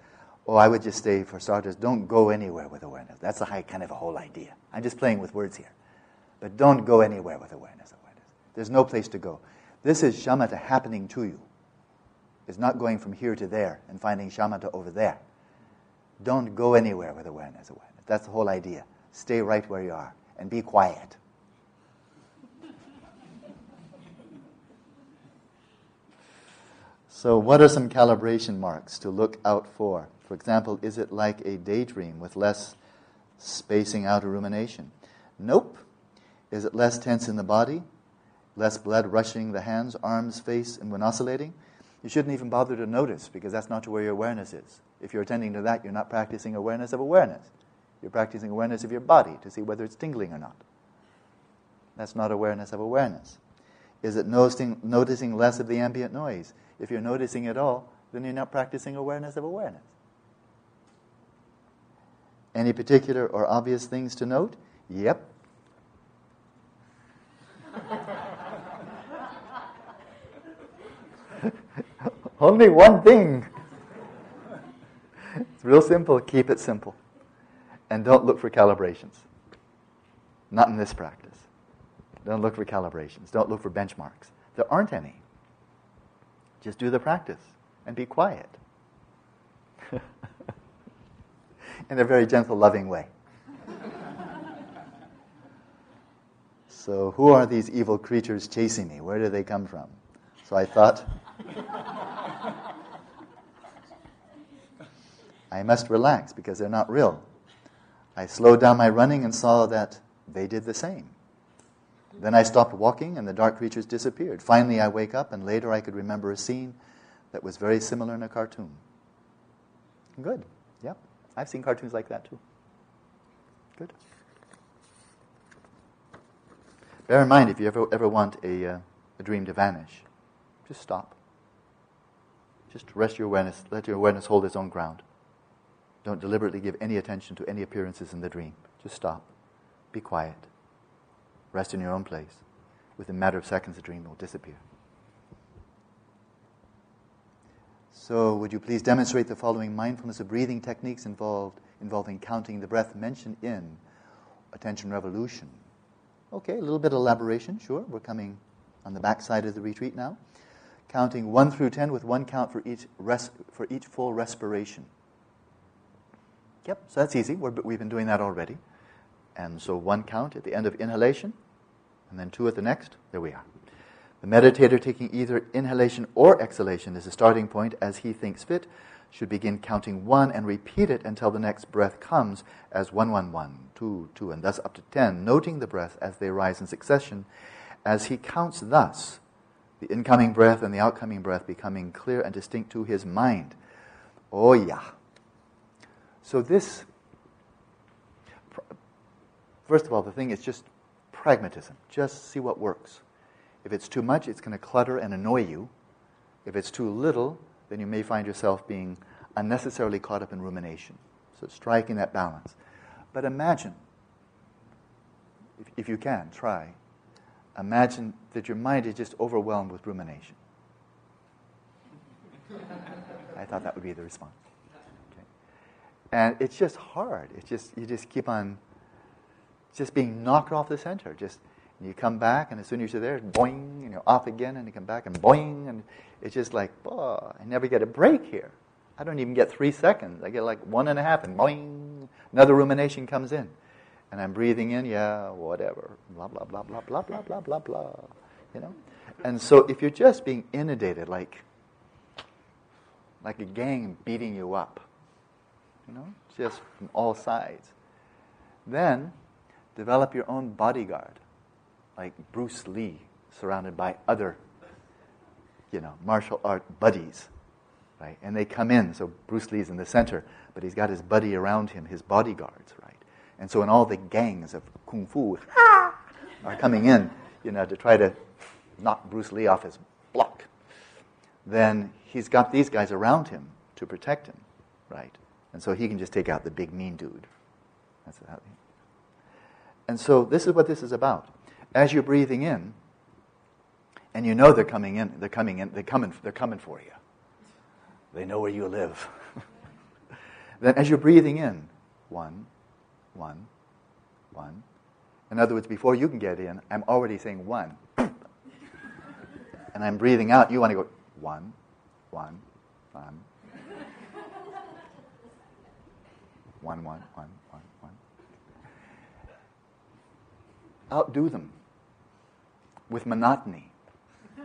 Oh, I would just say, for starters, don't go anywhere with awareness. That's a high, kind of a whole idea. I'm just playing with words here. But don't go anywhere with awareness. Awareness. There's no place to go. This is shamatha happening to you. It's not going from here to there and finding shamatha over there. Don't go anywhere with awareness. Awareness. That's the whole idea. Stay right where you are and be quiet. So, what are some calibration marks to look out for? For example, is it like a daydream with less spacing out or rumination? Nope. Is it less tense in the body? Less blood rushing the hands, arms, face, and when oscillating? You shouldn't even bother to notice because that's not where your awareness is. If you're attending to that, you're not practicing awareness of awareness. You're practicing awareness of your body to see whether it's tingling or not. That's not awareness of awareness. Is it noticing, noticing less of the ambient noise? If you're noticing it all, then you're not practicing awareness of awareness. Any particular or obvious things to note? Yep. Only one thing. It's real simple. Keep it simple. And don't look for calibrations. Not in this practice. Don't look for calibrations. Don't look for benchmarks. There aren't any. Just do the practice and be quiet. In a very gentle, loving way. so, who are these evil creatures chasing me? Where do they come from? So I thought, I must relax because they're not real. I slowed down my running and saw that they did the same. Then I stopped walking and the dark creatures disappeared. Finally, I wake up and later I could remember a scene that was very similar in a cartoon. Good. Yep. I've seen cartoons like that too. Good. Bear in mind, if you ever, ever want a, uh, a dream to vanish, just stop. Just rest your awareness, let your awareness hold its own ground. Don't deliberately give any attention to any appearances in the dream. Just stop. Be quiet. Rest in your own place. Within a matter of seconds, the dream will disappear. So, would you please demonstrate the following mindfulness of breathing techniques involved involving counting the breath mentioned in Attention Revolution? Okay, a little bit of elaboration, sure. We're coming on the back side of the retreat now. Counting 1 through 10 with one count for each, res- for each full respiration. Yep, so that's easy. we we've been doing that already. And so one count at the end of inhalation, and then two at the next. There we are. The meditator taking either inhalation or exhalation as a starting point as he thinks fit should begin counting one and repeat it until the next breath comes as one, one, one, two, two, and thus up to ten, noting the breath as they rise in succession. As he counts thus, the incoming breath and the outcoming breath becoming clear and distinct to his mind. Oh, yeah. So, this, first of all, the thing is just pragmatism. Just see what works. If it's too much, it's going to clutter and annoy you. If it's too little, then you may find yourself being unnecessarily caught up in rumination. So, striking that balance. But imagine, if, if you can, try, imagine that your mind is just overwhelmed with rumination. I thought that would be the response. Okay. And it's just hard. It's just, you just keep on just being knocked off the center. Just you come back, and as soon as you're there, boing, and you're off again, and you come back, and boing, and it's just like, oh, I never get a break here. I don't even get three seconds. I get like one and a half, and boing, another rumination comes in. And I'm breathing in, yeah, whatever, blah, blah, blah, blah, blah, blah, blah, blah, blah, you know? And so if you're just being inundated, like, like a gang beating you up, you know, just from all sides, then develop your own bodyguard like Bruce Lee surrounded by other, you know, martial art buddies, right? And they come in, so Bruce Lee's in the center, but he's got his buddy around him, his bodyguards, right? And so when all the gangs of kung fu are coming in, you know, to try to knock Bruce Lee off his block, then he's got these guys around him to protect him, right? And so he can just take out the big mean dude. That's how. And so this is what this is about as you're breathing in, and you know they're coming in, they're coming in, they're coming, they're coming for you. They know where you live. then as you're breathing in, one, one, one. In other words, before you can get in, I'm already saying one. and I'm breathing out, you want to go one, one, one. One, one, one. Outdo them with monotony.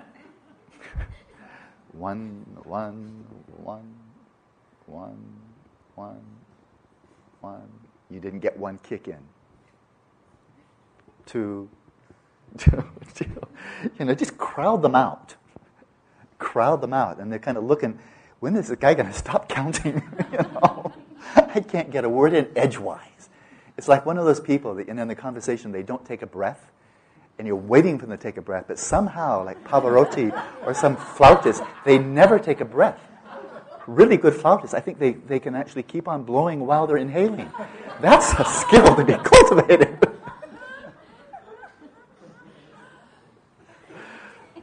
one, one, one, one, one, one. You didn't get one kick in. Two, two, two. You know, just crowd them out. Crowd them out. And they're kind of looking, when is the guy going to stop counting? you know? I can't get a word in edgewise. It's like one of those people that, in the conversation, they don't take a breath and you're waiting for them to take a breath, but somehow, like Pavarotti or some flautist, they never take a breath. Really good flautists, I think they, they can actually keep on blowing while they're inhaling. That's a skill to be cultivated.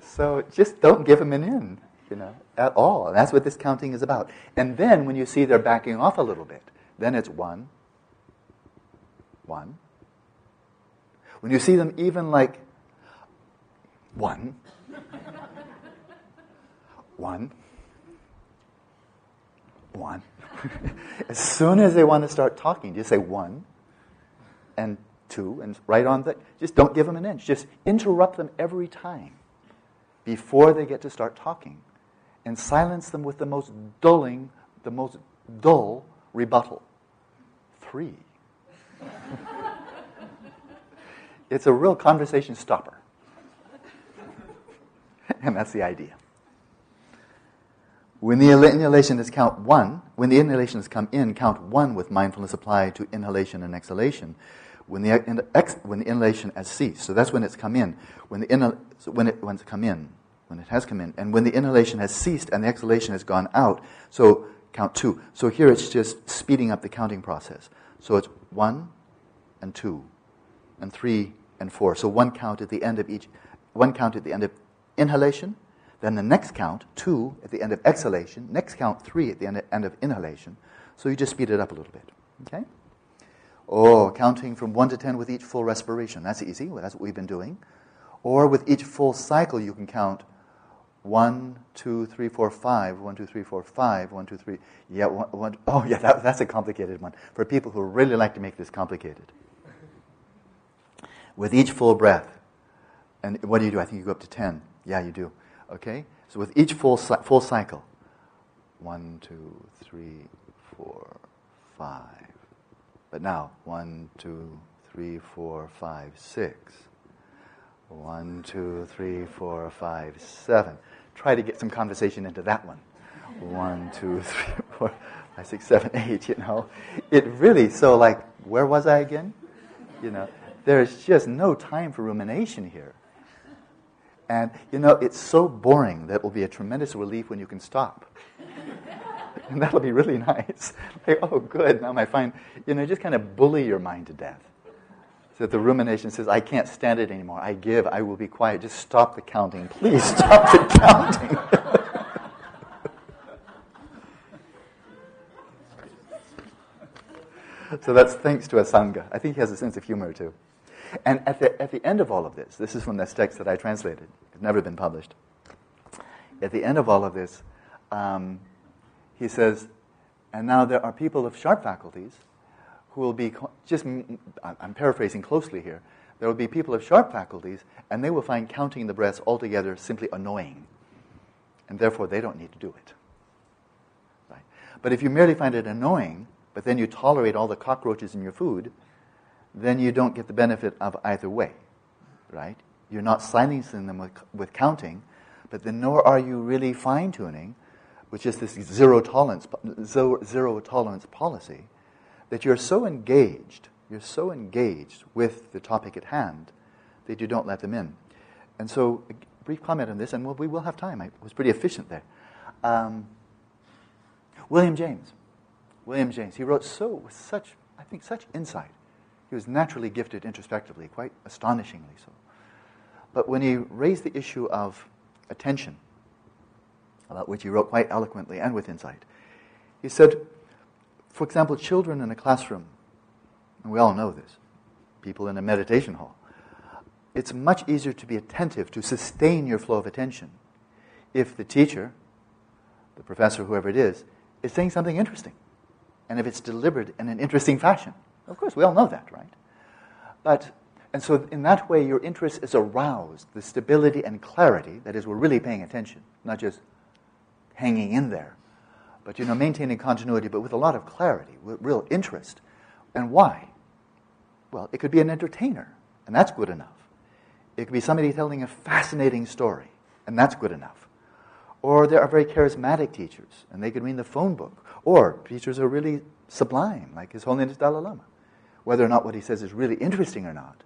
so just don't give them an in, you know, at all. And that's what this counting is about. And then when you see they're backing off a little bit, then it's one, one, when you see them even like one, one, one. as soon as they want to start talking, just say one and two and right on that. Just don't give them an inch. Just interrupt them every time before they get to start talking and silence them with the most dulling, the most dull rebuttal. Three. It's a real conversation stopper. and that's the idea. When the inhalation is count one, when the inhalations come in, count one with mindfulness applied to inhalation and exhalation. When the, ex, when the inhalation has ceased, so that's when it's come in. When the inhal, so when it when it's come in, when it has come in, and when the inhalation has ceased and the exhalation has gone out, so count two. So here it's just speeding up the counting process. So it's one and two and three and four. So one count at the end of each, one count at the end of inhalation, Then the next count, two at the end of exhalation. Next count, three at the end, end of inhalation. So you just speed it up a little bit. Okay? Or counting from one to ten with each full respiration. That's easy. Well, that's what we've been doing. Or with each full cycle, you can count one, two, three, four, five. One, two, three, four, five. One, two, three. Yeah, one, one. Oh, yeah, that, that's a complicated one for people who really like to make this complicated. With each full breath, and what do you do? I think you go up to 10. Yeah, you do. Okay? So with each full, full cycle, one, two, three, four, five. But now, one, two, three, four, five, six. One, two, three, four, five, seven. Try to get some conversation into that one. One, two, three, four, five, six, seven, eight, you know. It really, so like, where was I again? You know, there's just no time for rumination here. And, you know, it's so boring that it will be a tremendous relief when you can stop. and that'll be really nice. Like, oh, good, now I find, you know, just kind of bully your mind to death. That the rumination says, I can't stand it anymore. I give, I will be quiet. Just stop the counting. Please stop the counting. so that's thanks to Asanga. I think he has a sense of humor too. And at the, at the end of all of this, this is from this text that I translated, it's never been published. At the end of all of this, um, he says, and now there are people of sharp faculties who will be, just, I'm paraphrasing closely here, there will be people of sharp faculties, and they will find counting the breaths altogether simply annoying. And therefore, they don't need to do it. Right? But if you merely find it annoying, but then you tolerate all the cockroaches in your food, then you don't get the benefit of either way, right? You're not silencing them with, with counting, but then nor are you really fine tuning, which is this zero tolerance, zero, zero tolerance policy, that you're so engaged, you're so engaged with the topic at hand that you don't let them in. And so, a brief comment on this, and we'll, we will have time. I was pretty efficient there. Um, William James. William James. He wrote so with such, I think, such insight he was naturally gifted introspectively, quite astonishingly so. But when he raised the issue of attention, about which he wrote quite eloquently and with insight, he said, for example, children in a classroom, and we all know this, people in a meditation hall, it's much easier to be attentive, to sustain your flow of attention, if the teacher, the professor, whoever it is, is saying something interesting, and if it's delivered in an interesting fashion. Of course, we all know that, right? But, and so in that way, your interest is aroused, the stability and clarity, that is, we're really paying attention, not just hanging in there, but, you know, maintaining continuity, but with a lot of clarity, with real interest. And why? Well, it could be an entertainer, and that's good enough. It could be somebody telling a fascinating story, and that's good enough. Or there are very charismatic teachers, and they could read the phone book. Or teachers are really sublime, like His Holiness Dalai Lama whether or not what he says is really interesting or not.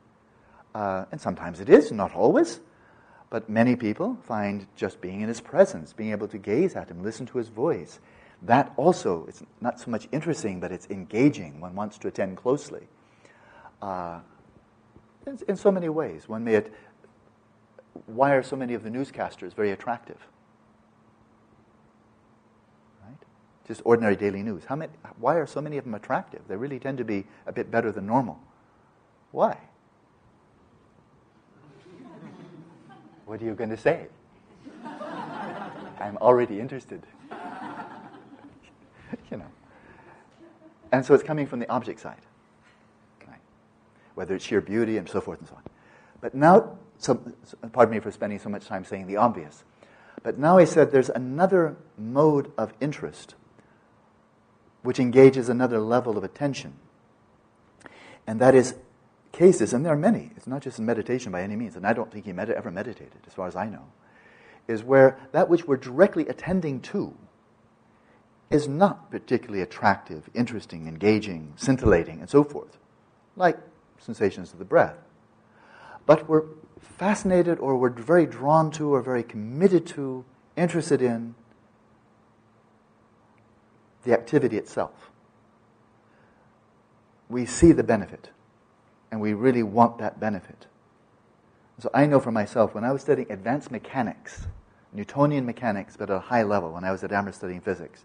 Uh, and sometimes it is, not always. But many people find just being in his presence, being able to gaze at him, listen to his voice, that also is not so much interesting, but it's engaging. One wants to attend closely. Uh, in, in, so many ways. One may. Why are so many of the newscasters very attractive? Right? just ordinary daily news. How many, why are so many of them attractive? They really tend to be a bit better than normal. Why? what are you going to say? I'm already interested. you know. And so it's coming from the object side, right? whether it's sheer beauty and so forth and so on. But now, so, pardon me for spending so much time saying the obvious. But now I said there's another mode of interest which engages another level of attention. And that is cases, and there are many, it's not just in meditation by any means, and I don't think he med- ever meditated, as far as I know, is where that which we're directly attending to is not particularly attractive, interesting, engaging, scintillating, and so forth, like sensations of the breath. But we're fascinated or we're very drawn to or very committed to, interested in, the activity itself. We see the benefit, and we really want that benefit. So I know for myself, when I was studying advanced mechanics, Newtonian mechanics, but at a high level when I was at Amherst studying physics.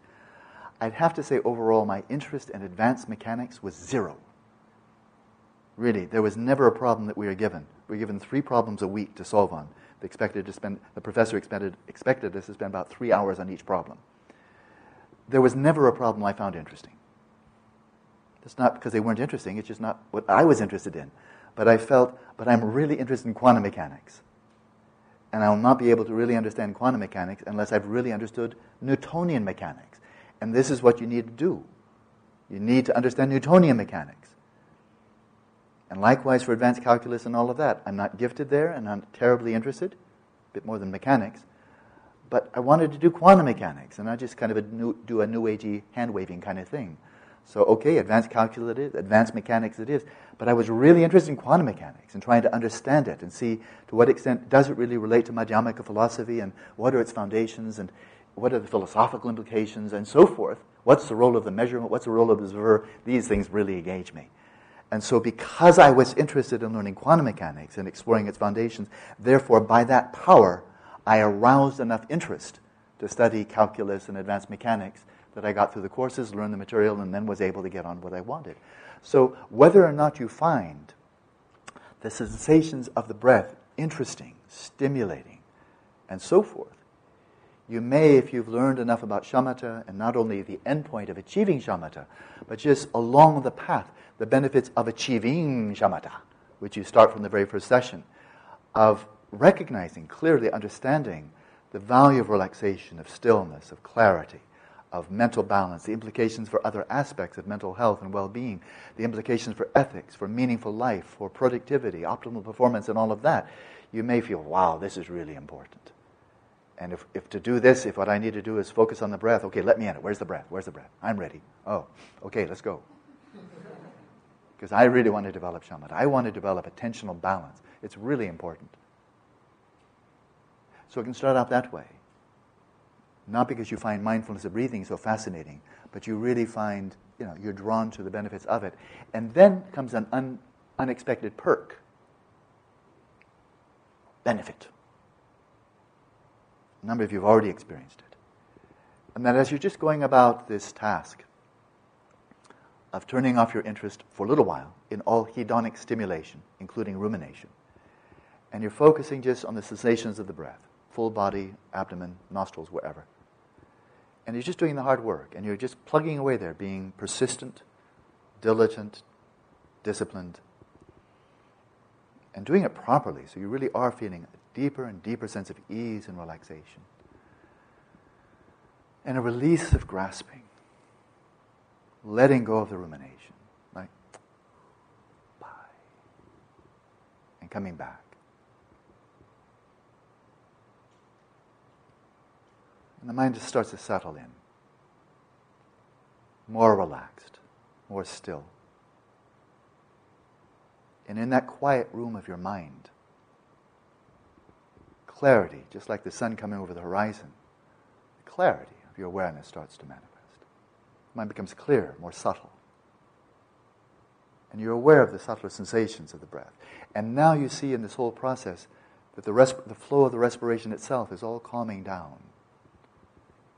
I'd have to say overall my interest in advanced mechanics was zero. Really, there was never a problem that we were given. We were given three problems a week to solve on. They expected to spend, the professor expected, expected us to spend about three hours on each problem. There was never a problem I found interesting. It's not because they weren't interesting, it's just not what I was interested in. But I felt, but I'm really interested in quantum mechanics. And I will not be able to really understand quantum mechanics unless I've really understood Newtonian mechanics. And this is what you need to do. You need to understand Newtonian mechanics. And likewise for advanced calculus and all of that. I'm not gifted there and I'm terribly interested, a bit more than mechanics. But I wanted to do quantum mechanics, and I just kind of a new, do a new agey hand waving kind of thing. So, okay, advanced calculus it is, advanced mechanics it is. But I was really interested in quantum mechanics and trying to understand it and see to what extent does it really relate to Madhyamaka philosophy and what are its foundations and what are the philosophical implications and so forth. What's the role of the measurement? What's the role of the observer? These things really engage me. And so, because I was interested in learning quantum mechanics and exploring its foundations, therefore, by that power, I aroused enough interest to study calculus and advanced mechanics that I got through the courses, learned the material, and then was able to get on what I wanted. So, whether or not you find the sensations of the breath interesting, stimulating, and so forth, you may, if you've learned enough about shamatha, and not only the endpoint of achieving shamatha, but just along the path, the benefits of achieving shamatha, which you start from the very first session, of recognizing, clearly understanding the value of relaxation, of stillness, of clarity, of mental balance, the implications for other aspects of mental health and well being, the implications for ethics, for meaningful life, for productivity, optimal performance, and all of that, you may feel, wow, this is really important. And if, if to do this, if what I need to do is focus on the breath, okay, let me in it. Where's the breath? Where's the breath? I'm ready. Oh, okay, let's go. Because I really want to develop shamatha. I want to develop attentional balance. It's really important. So it can start out that way. Not because you find mindfulness of breathing so fascinating, but you really find, you know, you're drawn to the benefits of it. And then comes an un, unexpected perk benefit. A number of you have already experienced it. And that as you're just going about this task of turning off your interest for a little while in all hedonic stimulation, including rumination, and you're focusing just on the sensations of the breath, full body, abdomen, nostrils, wherever and you're just doing the hard work, and you're just plugging away there, being persistent, diligent, disciplined, and doing it properly. So you really are feeling deeper and deeper sense of ease and relaxation, and a release of grasping, letting go of the rumination, like bye, and coming back. And the mind just starts to settle in. More relaxed, more still. And in that quiet room of your mind, clarity, just like the sun coming over the horizon, the clarity of your awareness starts to manifest. Mind becomes clearer, more subtle. And you're aware of the subtler sensations of the breath. And now you see in this whole process that the, resp- the flow of the respiration itself is all calming down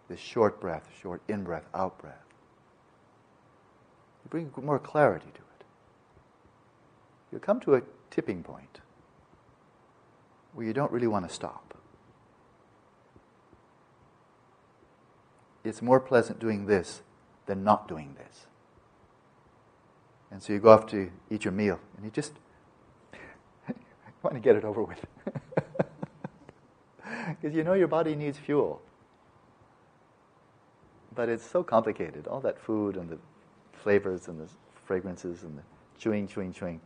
this short breath, short in breath, out breath. You bring more clarity to it. You come to a tipping point where you don't really want to stop. It's more pleasant doing this than not doing this. And so you go off to eat your meal, and you just want to get it over with. Because you know your body needs fuel. But it's so complicated. All that food and the flavors and the fragrances and the chewing, chewing, chewing.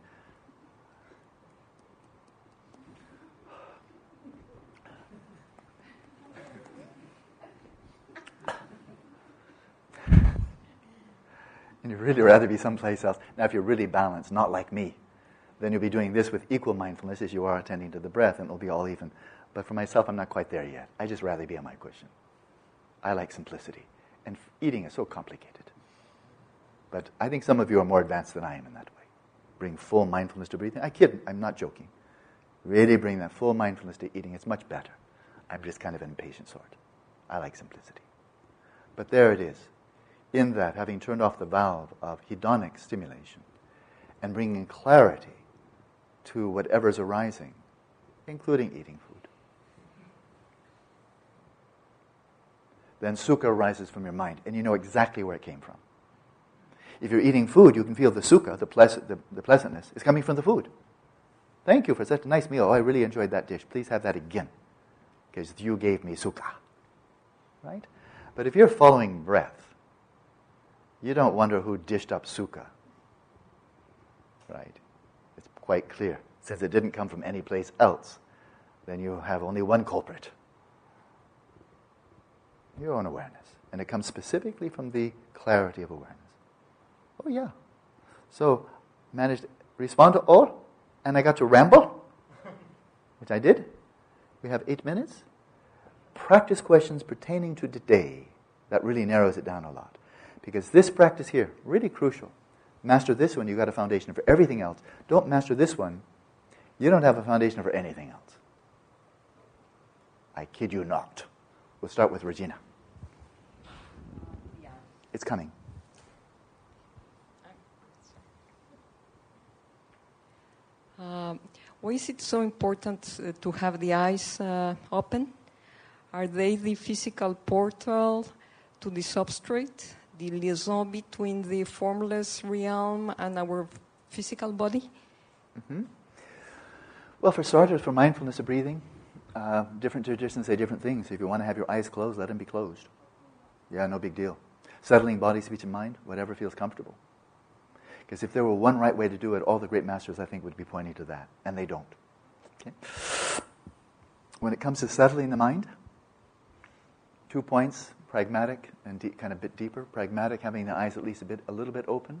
And you'd really rather be someplace else. Now, if you're really balanced, not like me, then you'll be doing this with equal mindfulness as you are attending to the breath, and it'll be all even. But for myself, I'm not quite there yet. I just rather be on my cushion. I like simplicity. And eating is so complicated. But I think some of you are more advanced than I am in that way. Bring full mindfulness to breathing. I kid, I'm not joking. Really bring that full mindfulness to eating. It's much better. I'm just kind of an impatient sort. I like simplicity. But there it is. In that, having turned off the valve of hedonic stimulation and bringing clarity to whatever's arising, including eating food. Then sukha arises from your mind, and you know exactly where it came from. If you're eating food, you can feel the sukha, the, pleasant, the, the pleasantness, is coming from the food. Thank you for such a nice meal. Oh, I really enjoyed that dish. Please have that again, because you gave me sukha. Right? But if you're following breath, you don't wonder who dished up sukha. Right? It's quite clear. Since it didn't come from any place else, then you have only one culprit your own awareness. And it comes specifically from the clarity of awareness. Oh, yeah. So, managed to respond to all, and I got to ramble, which I did. We have eight minutes. Practice questions pertaining to today. That really narrows it down a lot. Because this practice here, really crucial. Master this one, you've got a foundation for everything else. Don't master this one, you don't have a foundation for anything else. I kid you not. We'll start with Regina. It's coming. Um, why is it so important uh, to have the eyes uh, open? Are they the physical portal to the substrate, the liaison between the formless realm and our physical body? Mm-hmm. Well, for starters, for mindfulness of breathing, uh, different traditions say different things. If you want to have your eyes closed, let them be closed. Yeah, no big deal. Settling body, speech, and mind, whatever feels comfortable. Because if there were one right way to do it, all the great masters, I think, would be pointing to that. And they don't. Okay? When it comes to settling the mind, two points pragmatic and kind of a bit deeper. Pragmatic, having the eyes at least a, bit, a little bit open.